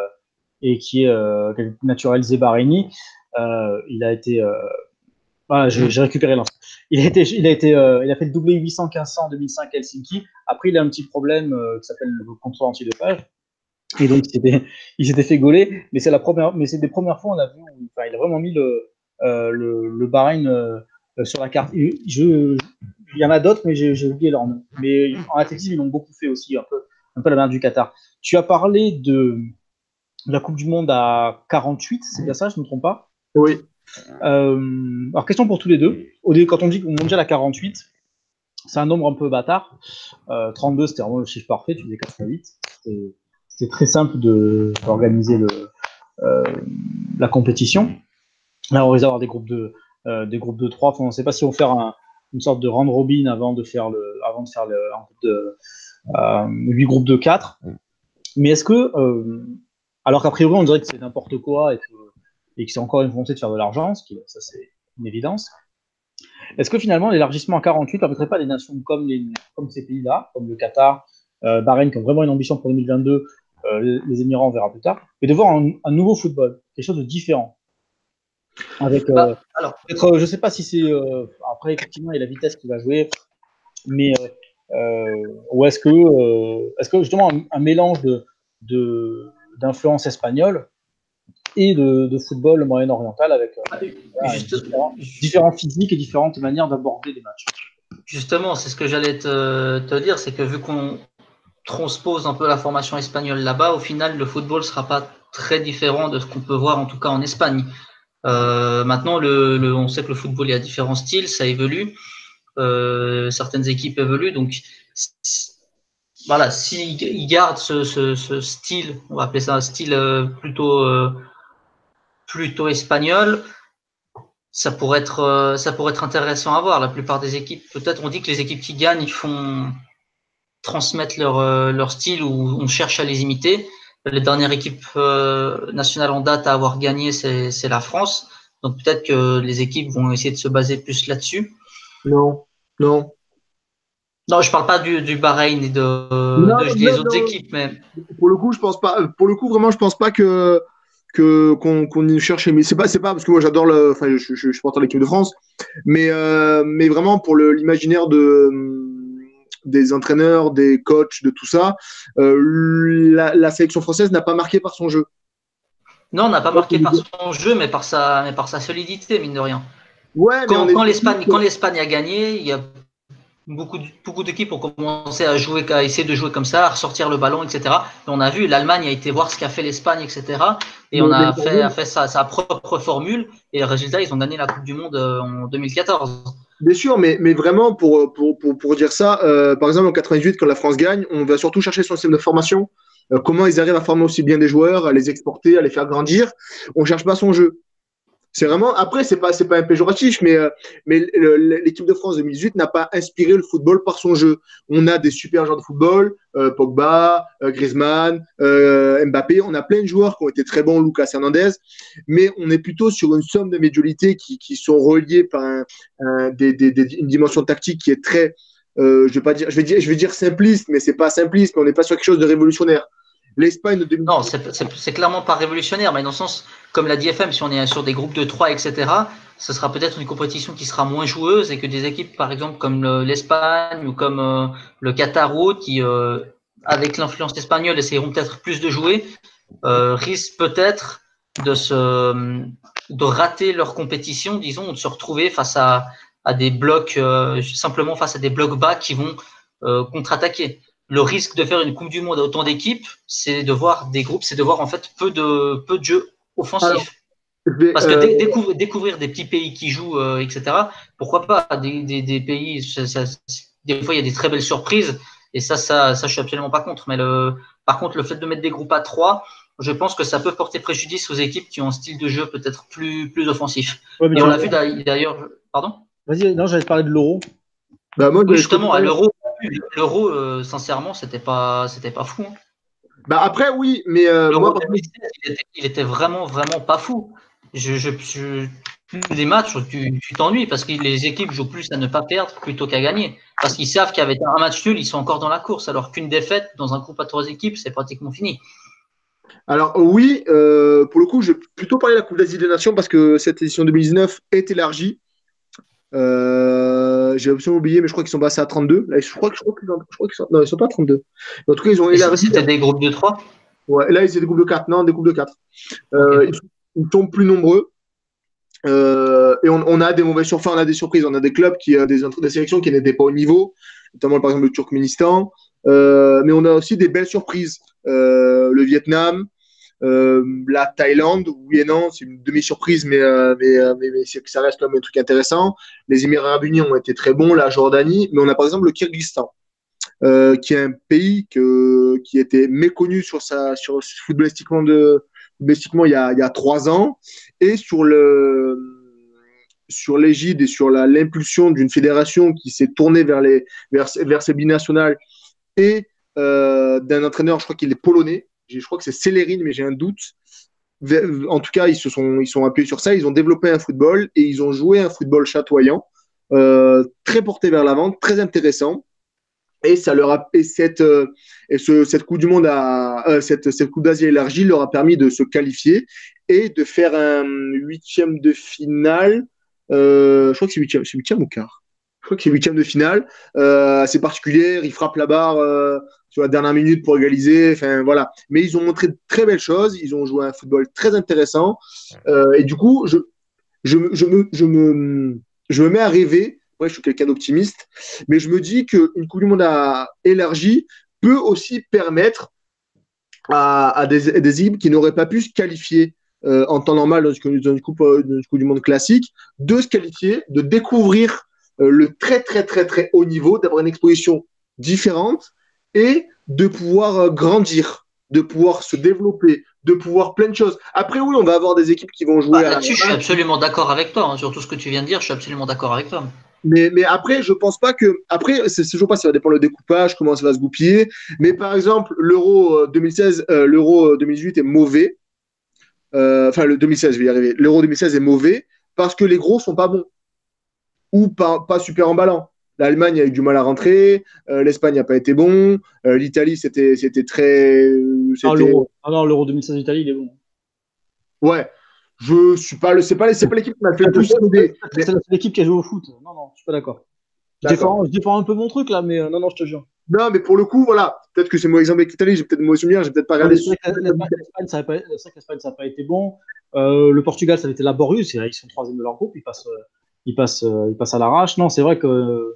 et qui est euh, naturalisé Bahreïni. il a été, voilà, j'ai récupéré l'ensemble. Il a été, il a été, il a fait le doublé 800 1500 en 2005 à Helsinki. Après, il a un petit problème qui s'appelle le contrôle antidopage. Et donc, il s'était fait gauler. Mais c'est la première, mais c'est des premières fois on a vu, enfin, il a vraiment mis le, le, le Bahreïn euh, sur la carte. Je, il y en a d'autres, mais j'ai oublié leur nom. Mais en athlétisme, ils l'ont beaucoup fait aussi, un peu, un peu la main du Qatar. Tu as parlé de, la Coupe du Monde à 48, c'est bien ça, je ne me trompe pas? Oui. Euh, alors, question pour tous les deux. Au quand on dit mondial à 48, c'est un nombre un peu bâtard. 32, euh, c'était vraiment le chiffre parfait, tu disais 88. C'était très simple d'organiser la compétition. Là, on risque d'avoir des groupes de, euh, des groupes de trois. on ne sait pas si on va faire une sorte de round robin avant de faire le, avant de faire le, de, euh, 8 groupes de 4. Mais est-ce que, euh, alors qu'a priori on dirait que c'est n'importe quoi et que, et que c'est encore une volonté de faire de l'argent, ce qui, ça c'est une évidence. Est-ce que finalement l'élargissement à 48 ne permettrait pas des nations comme, les, comme ces pays-là, comme le Qatar, euh, Bahreïn, qui ont vraiment une ambition pour 2022, euh, les Émirats on verra plus tard, et de voir un, un nouveau football, quelque chose de différent? Avec, bah, euh, alors, euh, je sais pas si c'est euh, après effectivement il y a la vitesse qui va jouer, mais ou est-ce que est-ce que justement un, mélange de d'influence espagnole et de, de football moyen-oriental avec différents, physiques et différentes manières d'aborder les matchs. Justement, c'est ce que j'allais te, te, dire, c'est que vu qu'on transpose un peu la formation espagnole là-bas, au final, le football sera pas très différent de ce qu'on peut voir en tout cas en Espagne. Euh, maintenant, on sait que le football, il y a différents styles, ça évolue. Euh, certaines équipes évoluent. Donc, voilà, s'ils gardent ce, style, on va appeler ça un style euh, plutôt, espagnol, ça pourrait, être, intéressant à voir. La plupart des équipes, peut-être, on dit que les équipes qui gagnent, ils font transmettre leur style ou on cherche à les imiter. La dernière équipe euh, nationale en date à avoir gagné, c'est la France. Donc peut-être que les équipes vont essayer de se baser plus là-dessus. Non, non. Non, je parle pas du, du Bahreïn et de, des autres équipes, mais pour le coup, je pense pas. Pour le coup, vraiment, je pense pas que qu'on y cherche. Mais c'est pas c'est pas parce que moi j'adore le. Enfin, je, je, je supporte l'équipe de France, mais euh, mais vraiment pour l'imaginaire de des entraîneurs, des coachs, de tout ça, euh, la, sélection française n'a pas marqué par son jeu. Non, n'a pas marqué par son jeu, mais par sa, mais par sa solidité, mine de rien. Ouais, quand, quand l'Espagne a gagné, il y a beaucoup, beaucoup d'équipes ont commencé à jouer, à essayer de jouer comme ça, à ressortir le ballon, etc. Et on a vu, l'Allemagne a été voir ce qu'a fait l'Espagne, etc. Et on a fait, a fait sa, sa, propre formule. Et le résultat, ils ont gagné la Coupe du Monde euh, en 2014. Bien sûr, mais, vraiment, pour dire ça, euh, par exemple, en 98, quand la France gagne, on va surtout chercher son système de formation. Euh, comment ils arrivent à former aussi bien des joueurs, à les exporter, à les faire grandir. On ne cherche pas son jeu. C'est vraiment. Après, c'est pas, c'est pas un péjoratif, mais, euh, mais l'équipe de France 2018 n'a pas inspiré le football par son jeu. On a des super joueurs de football, euh, Pogba, euh, Griezmann, Mbappé. On a plein de joueurs qui ont été très bons, Lucas Hernandez, mais on est plutôt sur une somme de médiolités qui, qui sont reliées par une dimension tactique qui est très, je vais pas dire, je vais dire, je vais dire simpliste, mais c'est pas simpliste, mais on n'est pas sur quelque chose de révolutionnaire. L'Espagne de 2018. Non, c'est clairement pas révolutionnaire, mais dans le sens comme l'a dit FM, si on est sur des groupes de 3, etc., ce sera peut-être une compétition qui sera moins joueuse et que des équipes, par exemple, comme l'Espagne ou comme euh, le Qatar qui, euh, avec l'influence espagnole, essayeront peut-être plus de jouer, euh, risquent peut-être de, se, de rater leur compétition, disons, ou de se retrouver face à, à des blocs, simplement face à des blocs bas qui vont contre-attaquer le risque de faire une Coupe du Monde à autant d'équipes, c'est de voir des groupes, c'est de voir en fait peu de, peu de jeux offensif. Parce que euh, découvrir, découvrir, des petits pays qui jouent, euh, etc., pourquoi pas Des, des, des pays, ça, des fois il y a des très belles surprises, et ça, ça, ça je suis absolument pas contre. Mais le, par contre, le fait de mettre des groupes à trois, je pense que ça peut porter préjudice aux équipes qui ont un style de jeu peut-être plus, plus offensif. et on l'a vu d'ailleurs. Pardon? Vas-y, non, j'allais parler de l'euro. Bah, moi, justement, à l'euro, l'euro, euh, sincèrement, c'était pas, c'était pas fou. Hein. Bah après, oui, mais euh, moi, il, était, vraiment, vraiment pas fou. Je, je, les matchs, tu t'ennuies parce que les équipes jouent plus à ne pas perdre plutôt qu'à gagner. Parce qu'ils savent qu'avec un match nul, ils sont encore dans la course, alors qu'une défaite dans un groupe à trois équipes, c'est pratiquement fini. Alors oui, euh, pour le coup, je vais plutôt parler de la Coupe d'Asie des Nations parce que cette édition 2019 est élargie. Euh, j'ai absolument oublié, mais je crois qu'ils sont passés à 32. Là, je crois, que, je crois qu'ils sont, non, ils sont pas à 32. En tout cas, ils ont élargi. C'était des groupes de 3 Ouais, là, c'est des groupes de 4. Non, des groupes de 4. Euh, ils, tombent plus nombreux. Euh, et on, a des mauvaises surprises, on a des surprises. On a des clubs qui ont des, des sélections qui n'étaient pas au niveau, notamment par exemple le Turkménistan. mais on a aussi des belles surprises. le Vietnam, la Thaïlande, oui et non, c'est une demi-surprise, mais, euh, mais, euh, mais ça reste quand même un truc intéressant. Les Émirats Arabes Unis ont été très bons, la Jordanie, mais on a par exemple le Kyrgyzstan, qui est un pays que, qui était méconnu sur sa, sur footballistiquement de, footballistiquement il y a, trois ans, et sur le, sur l'égide et sur l'impulsion d'une fédération qui s'est tournée vers, les, vers, vers ces binationales et d'un entraîneur, je crois qu'il est polonais, je crois que c'est Célérine, mais j'ai un doute. En tout cas, ils se sont, ils sont appuyés sur ça. Ils ont développé un football et ils ont joué un football chatoyant, euh, très porté vers l'avant, très intéressant. Et ça leur a, et cette, euh, et ce, cette Coupe du Monde à, euh, cette, cette Coupe d'Asie élargie leur a permis de se qualifier et de faire un huitième de finale. je crois que c'est huitième, huitième ou quart. Je crois que c'est huitième de finale. assez particulière. Il frappe la barre sur la dernière minute pour égaliser. Enfin, voilà. Mais ils ont montré de très belles choses. Ils ont joué un football très intéressant. Euh, et du coup, je, je, je, me, je, me, je me mets à rêver. Ouais, je suis quelqu'un d'optimiste. Mais je me dis qu'une Coupe du Monde élargie peut aussi permettre à, à des, équipes qui n'auraient pas pu se qualifier euh, en temps normal euh, dans une Coupe du Monde classique, de se qualifier, de découvrir le très, très, très, très haut niveau, d'avoir une exposition différente et de pouvoir euh, grandir, de pouvoir se développer, de pouvoir plein de choses. Après, oui, on va avoir des équipes qui vont jouer. Ah, là-dessus, je suis absolument d'accord avec toi. Hein, sur tout ce que tu viens de dire, je suis absolument d'accord avec toi. Mais, mais après, je pense pas que. Après, c'est toujours pas, ça va dépendre le découpage, comment ça va se goupiller. Mais par exemple, l'Euro 2016, euh, euh, l'Euro 2018 est mauvais. enfin, le 2016, je vais y arriver. L'Euro 2016 est mauvais parce que les gros sont pas bons ou pas, pas super emballants. L'Allemagne a eu du mal à rentrer, euh, l'Espagne n'a pas été bon, euh, l'Italie c'était c'était très. Ah, l'euro ah, l'euro 2016 l'Italie il est bon. Ouais, je suis pas le c'est pas c'est pas l'équipe qui m'a fait le plus C'est l'équipe qui a joué au foot. Non non, je suis pas d'accord. Je défends, un peu mon truc là, mais euh, non non, je te jure. Non, mais pour le coup, voilà, peut-être que c'est mon exemple avec l'Italie, j'ai peut-être mauvais souvenir, j'ai peut-être pas regardé. C'est vrai que l'Espagne, ça n'a pas, été bon. le Portugal, ça a été laborieux. Ils sont troisième de leur groupe, ils passent, ils passent, ils passent à l'arrache. Non, c'est vrai que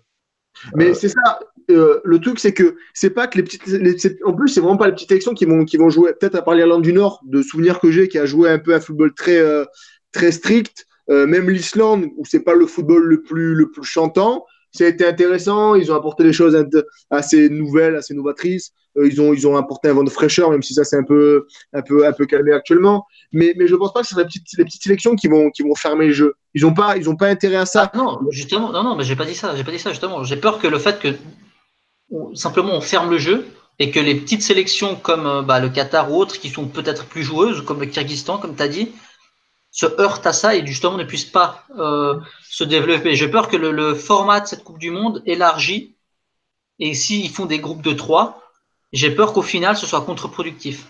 mais euh, c'est ça. Euh, le truc, c'est que c'est pas que les petites. en plus, c'est vraiment pas les petites sélections qui vont, qui vont jouer. Peut-être à part l'Irlande du Nord, de souvenirs que j'ai, qui a joué un peu un football très, euh, très strict. même l'Islande, où c'est pas le football le plus, le plus chantant. Ça été intéressant. Ils ont apporté des choses assez nouvelles, assez novatrices. Euh, ils, ont, ils ont apporté un vent de fraîcheur, même si ça s'est un peu, un, peu, un peu calmé actuellement. Mais, mais je pense pas que ce sera les petites, les petites sélections qui vont, qui vont fermer le jeu. Ils n'ont pas, ils ont pas intérêt à ça. Ah, non, justement, non, non, mais j'ai pas dit ça. J'ai pas dit ça justement. J'ai peur que le fait que simplement on ferme le jeu et que les petites sélections comme euh, bah, le Qatar ou autres qui sont peut-être plus joueuses, comme le Kyrgyzstan, comme tu as dit, se heurtent à ça et justement ne puissent pas euh, se développer. J'ai peur que le, format de cette Coupe du Monde élargit et s'ils font des groupes de trois, j'ai peur qu'au final ce soit contre-productif.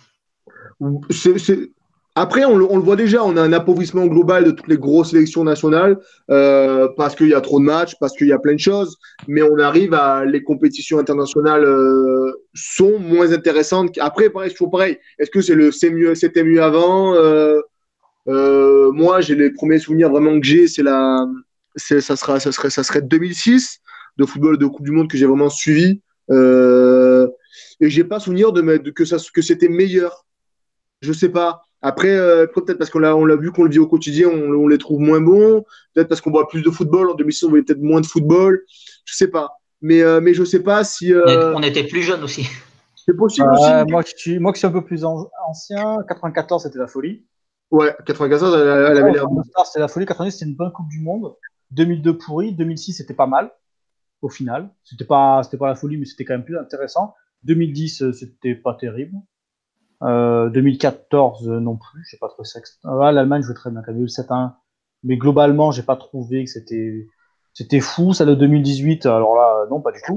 Après, on le, voit déjà, on a un appauvrissement global de toutes les grosses sélections nationales euh, parce qu'il y a trop de matchs, parce qu'il y a plein de choses, mais on arrive à les compétitions internationales euh, sont moins intéressantes. Après, pareil, toujours pareil. Est-ce que c'est le mieux, c'était mieux avant moi, j'ai les premiers souvenirs vraiment que j'ai, c'est la, ça sera, ça serait, ça serait 2006 de football de Coupe du Monde que j'ai vraiment suivi. Euh, et j'ai pas souvenir de, de que ça, que c'était meilleur. Je sais pas. Après, euh, peut-être parce qu'on l'a, on l'a vu qu'on le vit au quotidien, on, on les trouve moins bons. Peut-être parce qu'on voit plus de football. En 2006, on voyait peut-être moins de football. Je sais pas. Mais, euh, mais je sais pas si. Euh, on était plus jeunes aussi. C'est possible aussi. Moi, je moi qui suis un peu plus ancien, 94, c'était la folie. Ouais, 94, elle, avait l'air. C'était la folie. 90, c'était une bonne Coupe du Monde. 2002 pourri. 2006, c'était pas mal. Au final, c'était pas, c'était pas la folie, mais c'était quand même plus intéressant. 2010, euh, c'était pas terrible. Euh, 2014 euh, non plus, j'ai pas trouvé ça. Ah, L'Allemagne jouait très bien, quand même eu 7-1. Mais globalement, j'ai pas trouvé que c'était, c'était fou. Ça de 2018, alors là, non, pas du tout.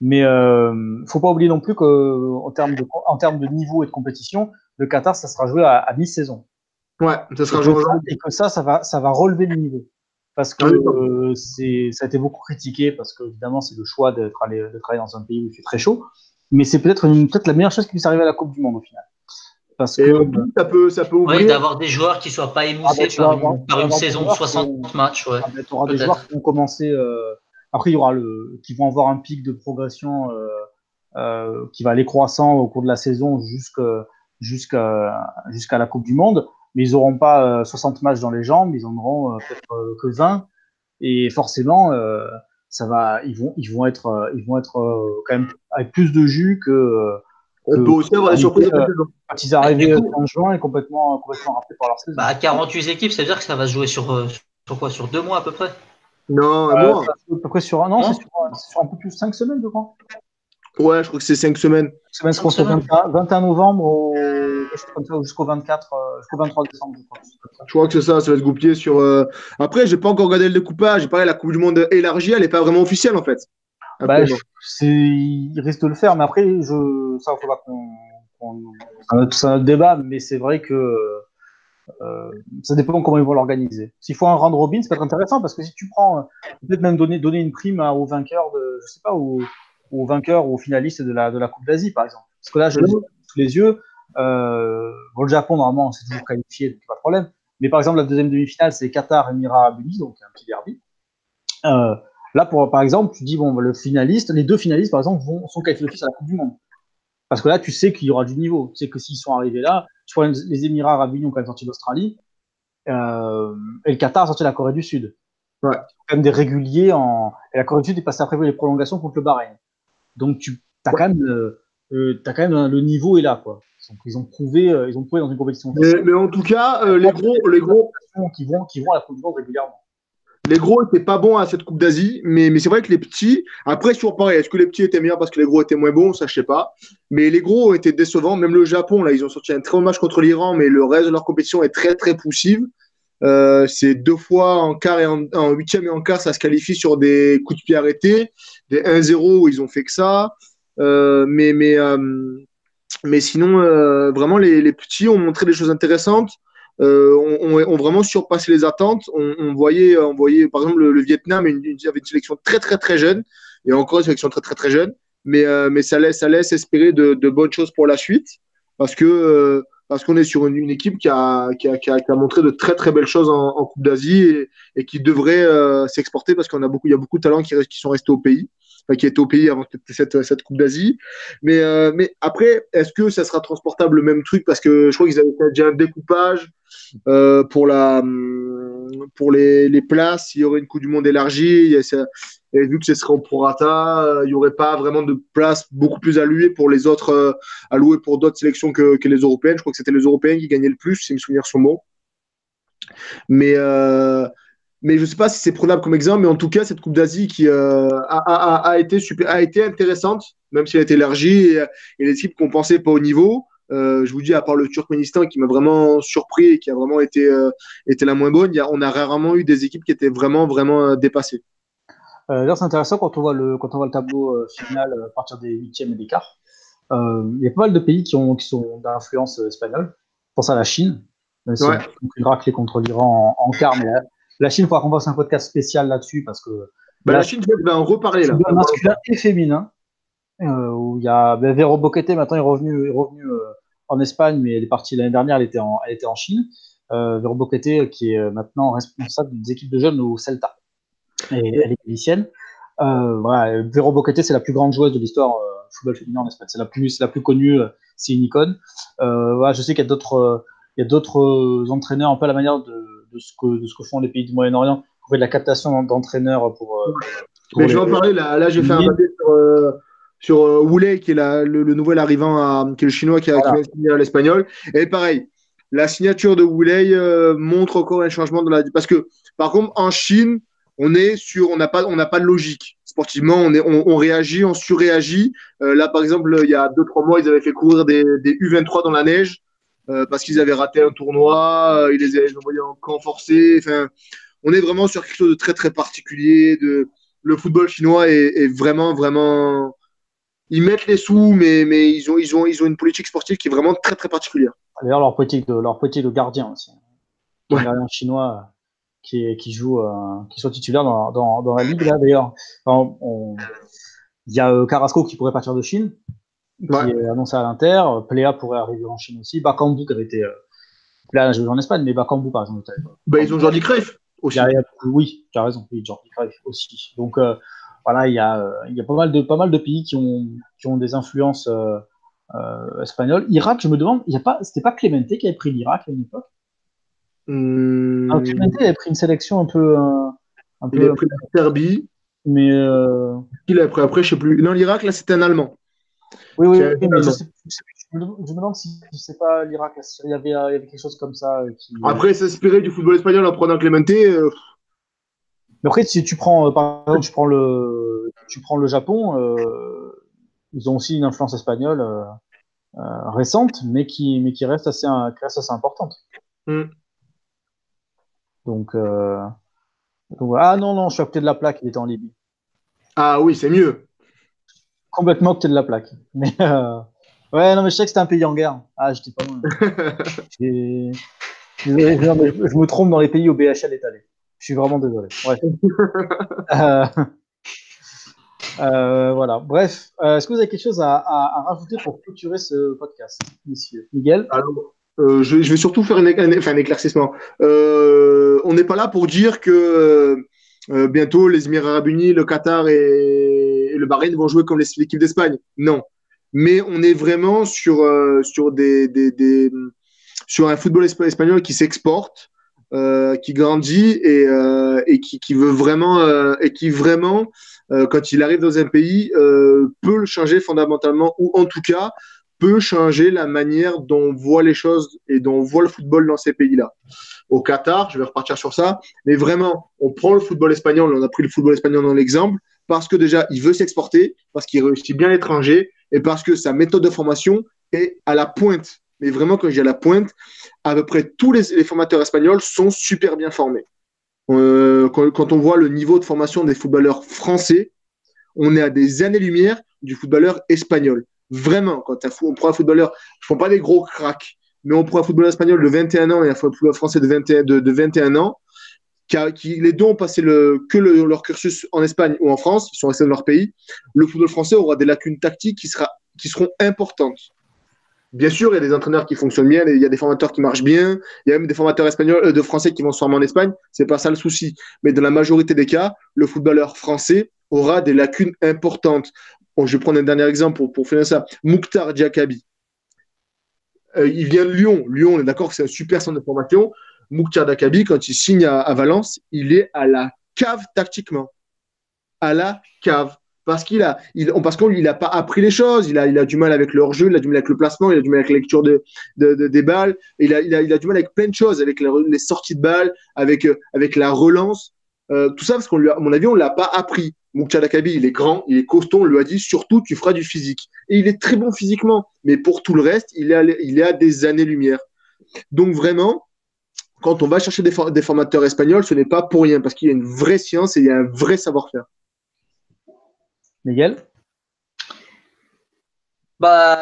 Mais euh, faut pas oublier non plus qu'en termes de, en termes de niveau et de compétition, le Qatar, ça sera joué à, à mi-saison. Ouais, ça sera et, et que ça, ça va, ça va relever le niveau. Parce que euh, c'est, ça a été beaucoup critiqué, parce que évidemment, c'est le choix d'être allé, travailler dans un pays où il fait très chaud. Mais c'est peut-être, peut-être la meilleure chose qui puisse arriver à la Coupe du Monde au final. Parce que ça peut, ça peut ouvrir. Oui, d'avoir des joueurs qui soient pas émoussés ah, bah, par, une, saison de 60 matchs. Ouais. Ah, bah, tu auras des joueurs qui vont commencer. Euh... Après, il y aura le, qui vont avoir un pic de progression euh, euh, qui va aller croissant au cours de la saison jusqu'à jusqu'à jusqu'à la Coupe du Monde mais ils n'auront pas 60 euh, matchs dans les jambes, ils en auront euh, peut-être euh, que 20. Et forcément, ça va, ils vont, ils vont être, ils vont être quand même avec plus de jus que. On peut aussi avoir des surprises. quand ils arrivent en juin et complètement, complètement rappelés par leur saison. Bah, 48 équipes, ça veut dire que ça va se jouer sur, sur quoi? Sur deux mois à peu près? Non, un mois. À peu près sur un an, c'est sur, sur, un peu plus de 5 semaines, je crois. Ouais, je crois que c'est 5 semaines. Semaine, c'est 21 novembre au jusqu'au 24, euh, jusqu'au 23 décembre. Je crois. que c'est ça, ça va se goupiller sur. Euh... Après, j'ai pas encore regardé le découpage. J'ai parlé la Coupe du Monde élargie, elle n'est pas vraiment officielle en fait. Bah, il risque de le faire, mais après, je... ça, il faudra qu'on. C'est un autre débat, mais c'est vrai que euh, ça dépend comment ils vont l'organiser. S'il faut un round robin, ça peut être intéressant parce que si tu prends, peut-être même donner, donner une prime au vainqueur de, je sais pas, au, au vainqueur ou au finaliste de la, de la Coupe d'Asie, par exemple. Parce que là, je l'ai sous les yeux, euh, bon, le Japon, normalement, c'est toujours qualifié, donc pas de problème. Mais par exemple, la deuxième demi-finale, c'est Qatar, Émirats Arabes Unis, donc un petit derby. Euh, là, pour, par exemple, tu dis, bon, le finaliste, les deux finalistes, par exemple, vont, sont qualifiés à la Coupe du Monde. Parce que là, tu sais qu'il y aura du niveau. Tu sais que s'ils sont arrivés là, tu vois, les Émirats Arabes Unis ont quand même sorti l'Australie, euh, et le Qatar a sorti la Corée du Sud. Ouais. Quand même des réguliers en. Et la Corée du Sud est passée après les prolongations contre le Bahreïn. Donc, tu as quand même, euh as quand même le niveau est là, quoi ils ont prouvé, euh, ils ont prouvé dans une compétition. Mais, en tout cas, euh, les gros, les gros qui vont, qui vont à la Coupe du Monde régulièrement. Les gros n'étaient pas bons à cette Coupe d'Asie, mais, mais c'est vrai que les petits, après, toujours pareil, est-ce que les petits étaient meilleurs parce que les gros étaient moins bons? Ça, je sais pas. Mais les gros étaient décevants. Même le Japon, là, ils ont sorti un très bon match contre l'Iran, mais le reste de leur compétition est très, très poussive. Euh, c'est deux fois en quart et en, huitième et en quart, ça se qualifie sur des coups de pied arrêtés, des 1-0 où ils ont fait que ça. mais mais mais sinon, euh, vraiment, les, petits ont montré des choses intéressantes. Euh, ont, vraiment surpassé les attentes. On, voyait, on voyait, par exemple, le, Vietnam une, avait une sélection très, très, très jeune. Et encore une sélection très, très, très jeune. Mais, euh, mais ça, laisse, ça laisse espérer de, bonnes choses pour la suite. Parce que parce qu'on est sur une, équipe qui a, qui, a, qui, a, montré de très très belles choses en, Coupe d'Asie et, et, qui devrait s'exporter parce qu'on a beaucoup, il y a beaucoup de talents qui, qui sont restés au pays qui était au pays avant cette, cette Coupe d'Asie. Mais, euh, mais après, est-ce que ça sera transportable le même truc? Parce que je crois qu'ils avaient déjà un découpage euh, pour la. pour les, les, places, il y aurait une Coupe du Monde élargie. et vu que ce serait en prorata, il n'y aurait pas vraiment de place beaucoup plus allouée pour les autres, allouée pour d'autres sélections que, que, les européennes. Je crois que c'était les européens qui gagnaient le plus, si mes souvenirs sont bons. Mais, euh, mais je ne sais pas si c'est prenable comme exemple, mais en tout cas, cette Coupe d'Asie qui euh, a, a, a, été super, a été intéressante, même si elle a été élargie, et, et les équipes qu'on pensait pas au niveau. Euh, je vous dis, à part le Turkménistan qui m'a vraiment surpris et qui a vraiment été, euh, été la moins bonne, y a, on a rarement eu des équipes qui étaient vraiment, vraiment euh, dépassées. D'ailleurs, c'est intéressant quand on voit le, quand on voit le tableau final à partir des huitièmes et des quarts. Il y a pas mal de pays qui, ont, qui sont d'influence espagnole. Je pense à la Chine, ouais. une raclée contre l'Iran en, en, quart, mais la, Chine, il faudra qu'on fasse un podcast spécial là-dessus parce que. Bah, la, la Chine, je vais en reparler là. Masculin et féminin. Euh, où il y a ben, Vero Boquete, maintenant est revenu, est revenu euh, en Espagne, mais elle est partie l'année dernière, elle était en, elle était en Chine. Euh, Vero Boquete, qui est maintenant responsable des équipes de jeunes au Celta. Et elle est milicienne. Euh, voilà, Vero Boquete, c'est la plus grande joueuse de l'histoire euh, football féminin en Espagne. C'est la plus, c'est la plus connue, c'est une icône. voilà, je sais qu'il y a d'autres, il y a d'autres entraîneurs un peu à la manière de, de, ce que, de ce que font les pays du Moyen-Orient, qui fait de la captation d'entraîneurs pour. pour Mais je vais en parler là. Là, j'ai fait un papier sur sur euh, qui est la, le, le, nouvel arrivant, à, qui est le chinois qui a, voilà. qui à l'espagnol. Et pareil, la signature de Woulet euh, montre encore un changement dans la. Parce que, par contre, en Chine, on est sur, on n'a pas, on n'a pas de logique. Sportivement, on, est, on, on réagit, on surréagit. Euh, là, par exemple, il y a deux trois mois, ils avaient fait courir des, des U23 dans la neige euh, parce qu'ils avaient raté un tournoi. ils les avaient envoyés en camp forcé. Enfin, on est vraiment sur quelque chose de très très particulier. De le football chinois est, est vraiment vraiment ils mettent les sous, mais, mais ils, ont, ils, ont, ils ont une politique sportive qui est vraiment très très particulière. D'ailleurs, leur politique de, leur politique de gardien aussi. Ouais. Un gardien chinois qui, qui joue, euh, qui soit titulaire dans, dans, dans la ligue là d'ailleurs. Enfin, il y a euh, Carrasco qui pourrait partir de Chine, qui ouais. est annoncé à l'Inter. Plea pourrait arriver en Chine aussi. Bakambu qui avait été euh, là, je joue en Espagne, mais Bakambu par exemple. Bah, ils ont Jordi Cruyff aussi. A, oui, tu as raison. Oui, Jordi Cruyff aussi. Donc euh, voilà, il y a, il y a pas mal de pas mal de pays qui ont qui ont des influences euh, euh, espagnoles. Irak, je me demande, a c'était pas Clemente qui avait pris l'Irak à une époque? Mmh. Alors, Clemente avait pris une sélection un peu, un, un il peu. a pris la Serbie. Mais euh... il a pris après, je sais plus. Non, l'Irak là, c'était un Allemand. Oui, oui, oui mais je, sais, je, me demande si c'est pas l'Irak, il y, avait, il y avait quelque chose comme ça. Qui... Après, s'inspirer du football espagnol en prenant Clemente. Euh... Mais après, si tu prends, par exemple, tu prends le, tu prends le Japon, euh, ils ont aussi une influence espagnole euh, euh, récente, mais qui, mais qui reste assez, qui reste assez importante. Mm. Donc, euh, donc, ah non, non, je suis à côté de la plaque, il était en Libye. Ah oui, c'est mieux. Complètement côté de la plaque. Mais, euh, ouais, non, mais je sais que c'était un pays en guerre. Ah, j'étais pas loin. je, je me trompe dans les pays où BHL est allé. Je suis vraiment désolé. Ouais. euh, euh, voilà. Bref, est-ce que vous avez quelque chose à, à, à, rajouter pour clôturer ce podcast, messieurs Miguel? Alors, euh, je, je, vais surtout faire un, un, enfin, un éclaircissement. Euh, on n'est pas là pour dire que euh, bientôt les Émirats Arabes Unis, le Qatar et, et le Bahreïn vont jouer comme l'équipe d'Espagne. Non. Mais on est vraiment sur, sur, des, sur un football espagnol qui s'exporte. Euh, qui grandit et, euh, et qui, qui, veut vraiment euh, et qui vraiment quand il arrive dans un pays peut le changer fondamentalement ou en tout cas peut changer la manière dont on voit les choses et dont on voit le football dans ces pays-là. Au Qatar, je vais repartir sur ça, mais vraiment, on prend le football espagnol, on a pris le football espagnol dans l'exemple, parce que déjà, il veut s'exporter, parce qu'il réussit bien l'étranger, et parce que sa méthode de formation est à la pointe mais vraiment quand j'ai à la pointe, à peu près tous les, formateurs espagnols sont super bien formés. Euh, quand, on voit le niveau de formation des footballeurs français, on est à des années-lumière du footballeur espagnol. Vraiment, quand on prend un footballeur, je ne prends pas des gros cracks, mais on prend un footballeur espagnol de 21 ans et un footballeur français de 21, de, de 21 ans, les deux ont passé que le, leur cursus en Espagne ou en France, ils sont restés dans leur pays. Le football français aura des lacunes tactiques qui, seront importantes. Bien sûr, il y a des entraîneurs qui fonctionnent bien, il y a des formateurs qui marchent bien, il y a même des formateurs espagnols, euh, de français qui vont se former en Espagne. C'est pas ça le souci. Mais dans la majorité des cas, le footballeur français aura des lacunes importantes. Je vais prendre un dernier exemple pour, pour finir ça. Mouktar Diakabi. Euh, il vient de Lyon. Lyon, on est d'accord que c'est un super centre de formation. Mouktar Dakabi, quand il signe à, Valence, il est à la cave tactiquement. À la cave. Parce qu'il a, parce qu'il n'a pas appris les choses, il a, du mal avec leur jeu, il a du mal avec le placement, il a du mal avec la lecture de, de, des balles, il a, du mal avec plein de choses, avec les sorties de balles, avec, euh, la relance. Euh, tout ça parce qu'on lui à mon avis, on l'a pas appris. Mouktar Dakabi, il est grand, il est costaud, on lui a dit surtout tu feras du physique. Et il est très bon physiquement, mais pour tout le reste, il est à, il est à des années-lumière. Donc vraiment, quand on va chercher des, des formateurs espagnols, ce n'est pas pour rien, parce qu'il y a une vraie science et il y a un vrai savoir-faire. Miguel? Bah,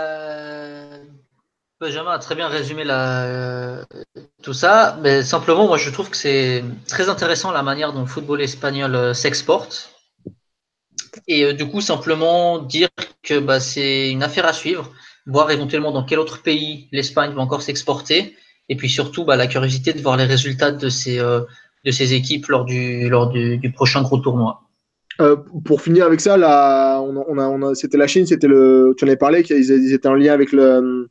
Benjamin a très bien résumé la, tout ça, mais simplement, moi je trouve que c'est très intéressant la manière dont le football espagnol euh, s'exporte. Et euh, du coup, simplement dire que bah, c'est une affaire à suivre, voir éventuellement dans quel autre pays l'Espagne va encore s'exporter et puis surtout, bah, la curiosité de voir les résultats de ces, euh, de ces équipes lors du, lors du, prochain gros tournoi. Euh, pour finir avec ça, là, on a, on a, c'était la Chine, c'était le, tu en avais parlé, qu'ils étaient en lien avec le,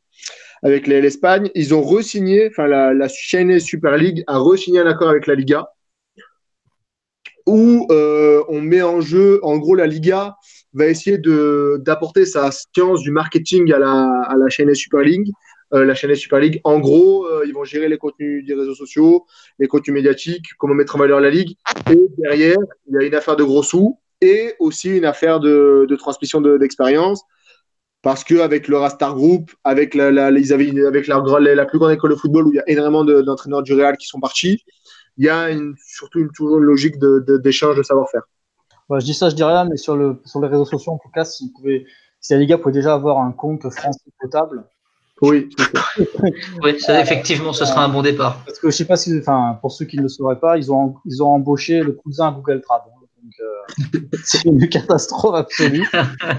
avec l'Espagne. Ils ont re-signé, enfin la, la Chinese Super League a re-signé un accord avec la Liga où euh, on met en jeu, en gros, la Liga va essayer d'apporter sa science du marketing à la, à la Chinese Super League la chaîne Super League. En gros, euh, ils vont gérer les contenus des réseaux sociaux, les contenus médiatiques, comment mettre en valeur la ligue. Et derrière, il y a une affaire de gros sous et aussi une affaire de, transmission d'expérience. parce qu'avec le Rastar Group, avec la, la, avec la, la, plus grande école de football où il y a énormément d'entraîneurs du Real qui sont partis, il y a surtout une, toujours une logique d'échange de, savoir-faire. je dis ça, je dis rien, mais sur, le, sur les réseaux sociaux, en tout cas, si, si la Liga pouvait déjà avoir un compte français potable, oui. oui, effectivement, ce sera un bon départ. Parce que je sais pas si, enfin, pour ceux qui ne le sauraient pas, ils ont, ils ont embauché le cousin Google Trad. Donc, euh, c'est une catastrophe absolue.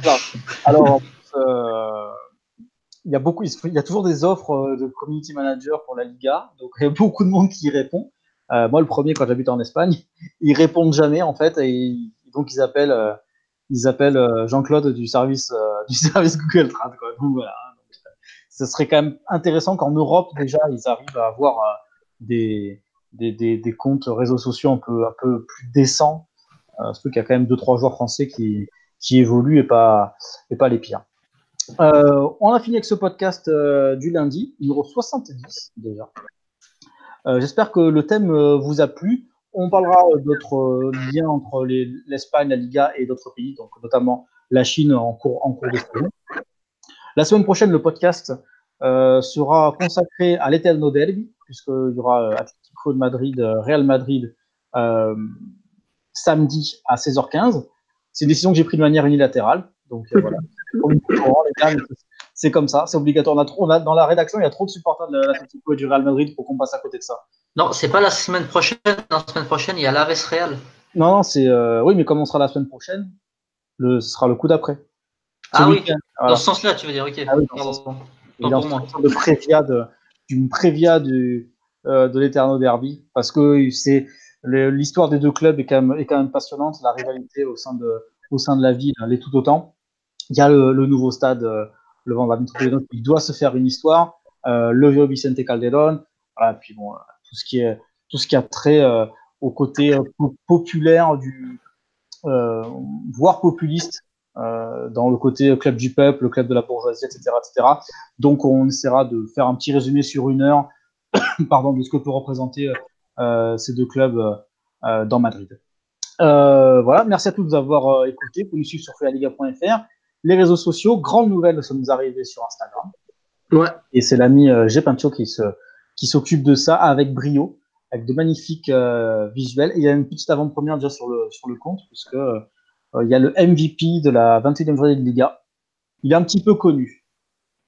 Alors, euh, il y a beaucoup, il y a toujours des offres euh, de community manager pour la Liga. Donc, il y a beaucoup de monde qui y répond. moi, le premier, quand j'habite en Espagne, ils répondent jamais, en fait, et donc ils appellent, ils appellent Jean-Claude du service, du service Google Trad, quoi. Donc, voilà ce serait quand même intéressant qu'en Europe, déjà, ils arrivent à avoir euh, des, comptes réseaux sociaux un peu, plus décents. Euh, parce qu'il y a quand même deux, trois joueurs français qui, évoluent et pas, les pires. Euh, on a fini avec ce podcast du lundi, numéro 70 déjà. J'espère que le thème vous a plu. On parlera d'autres liens entre l'Espagne, la Liga et d'autres pays, donc notamment la Chine en cours, en cours de saison. La semaine prochaine, le podcast euh, sera consacré à l'Eterno Derby, puisqu'il y aura euh, Atlético de Madrid, euh, Real Madrid, samedi à 16h15. C'est une décision que j'ai prise de manière unilatérale. Donc voilà. c'est comme ça, c'est obligatoire. On a trop, dans la rédaction, il y a trop de supporters de l'Atlético et du Real Madrid pour qu'on passe à côté de ça. Non, c'est pas la semaine prochaine. La semaine prochaine, il y a l'Aves Real. Non, non, c'est. oui, mais comme on sera la semaine prochaine, le, ce sera le coup d'après. Ah oui, dans ce sens-là, tu veux dire, ok. Ah oui, dans ce a une prévia de, d'une prévia du, euh, de l'Eterno Derby, parce que c'est l'histoire des deux clubs est quand, même, est quand même passionnante, la rivalité au sein de, au sein de la ville elle est tout autant. Il y a le, le nouveau stade, euh, le Vendôme il doit se faire une histoire, euh, le vieux Vicente Calderón, voilà, puis bon, tout ce qui est tout ce qui a trait euh, au côté euh, populaire du voire populiste euh, dans le côté club du peuple, le club de la bourgeoisie, etc., etc. Donc, on essaiera de faire un petit résumé sur une heure, pardon, de ce que peut représenter euh, ces deux clubs euh, dans Madrid. voilà, merci à tous d'avoir écouté. Vous pouvez nous suivre sur fealiga.fr. Les réseaux sociaux, grande nouvelle, nous arriver sur Instagram. Ouais. Et c'est l'ami euh, Gepincho qui se qui s'occupe de ça avec brio, avec de magnifiques visuels. il y a une petite avant-première déjà sur le sur le compte, puisque il y a le MVP de la 21e journée de Liga. Il est un petit peu connu.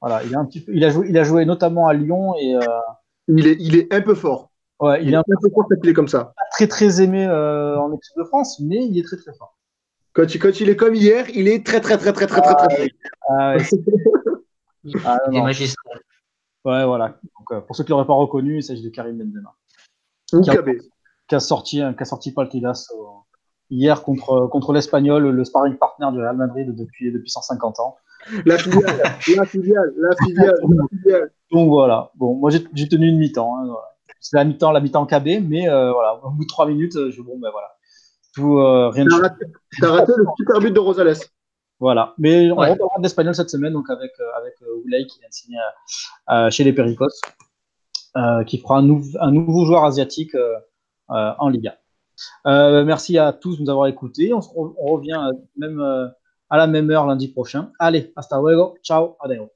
Voilà, il, est un petit peu, il, a, joué, il a joué notamment à Lyon et. Euh, il, est, il est un peu fort. Ouais, il, est un peu fort il est comme ça. Pas très très aimé euh, en équipe de France, mais il est très très fort. Quand, quand il est comme hier, il est très très très très très très très, très. Ah, ouais. ah, il est magistral. Ouais, voilà. Donc, pour ceux qui l'auraient pas reconnu, il s'agit de Karim Benzema. Qui a, qui a, sorti, qui a sorti Paltidas au, hier contre, contre l'Espagnol, le sparring partner du Real Madrid depuis, depuis 150 ans. La filiale, la filiale, la filiale, Donc voilà. Bon, moi j'ai tenu une mi-temps. Hein, c'est la mi-temps, la mi-temps KB, mais voilà, au bout de trois minutes, je bon ben voilà, tout rien de. T'as raté, raté le super but de Rosales. Voilà, mais on reparlera d'espagnol cette semaine, donc avec avec Oulay qui vient de signer chez les Pericos, qui fera un, un, nouveau joueur asiatique en Liga. Merci à tous de nous avoir écoutés. On, revient même à la même heure lundi prochain. Allez, hasta luego. Ciao. Adios.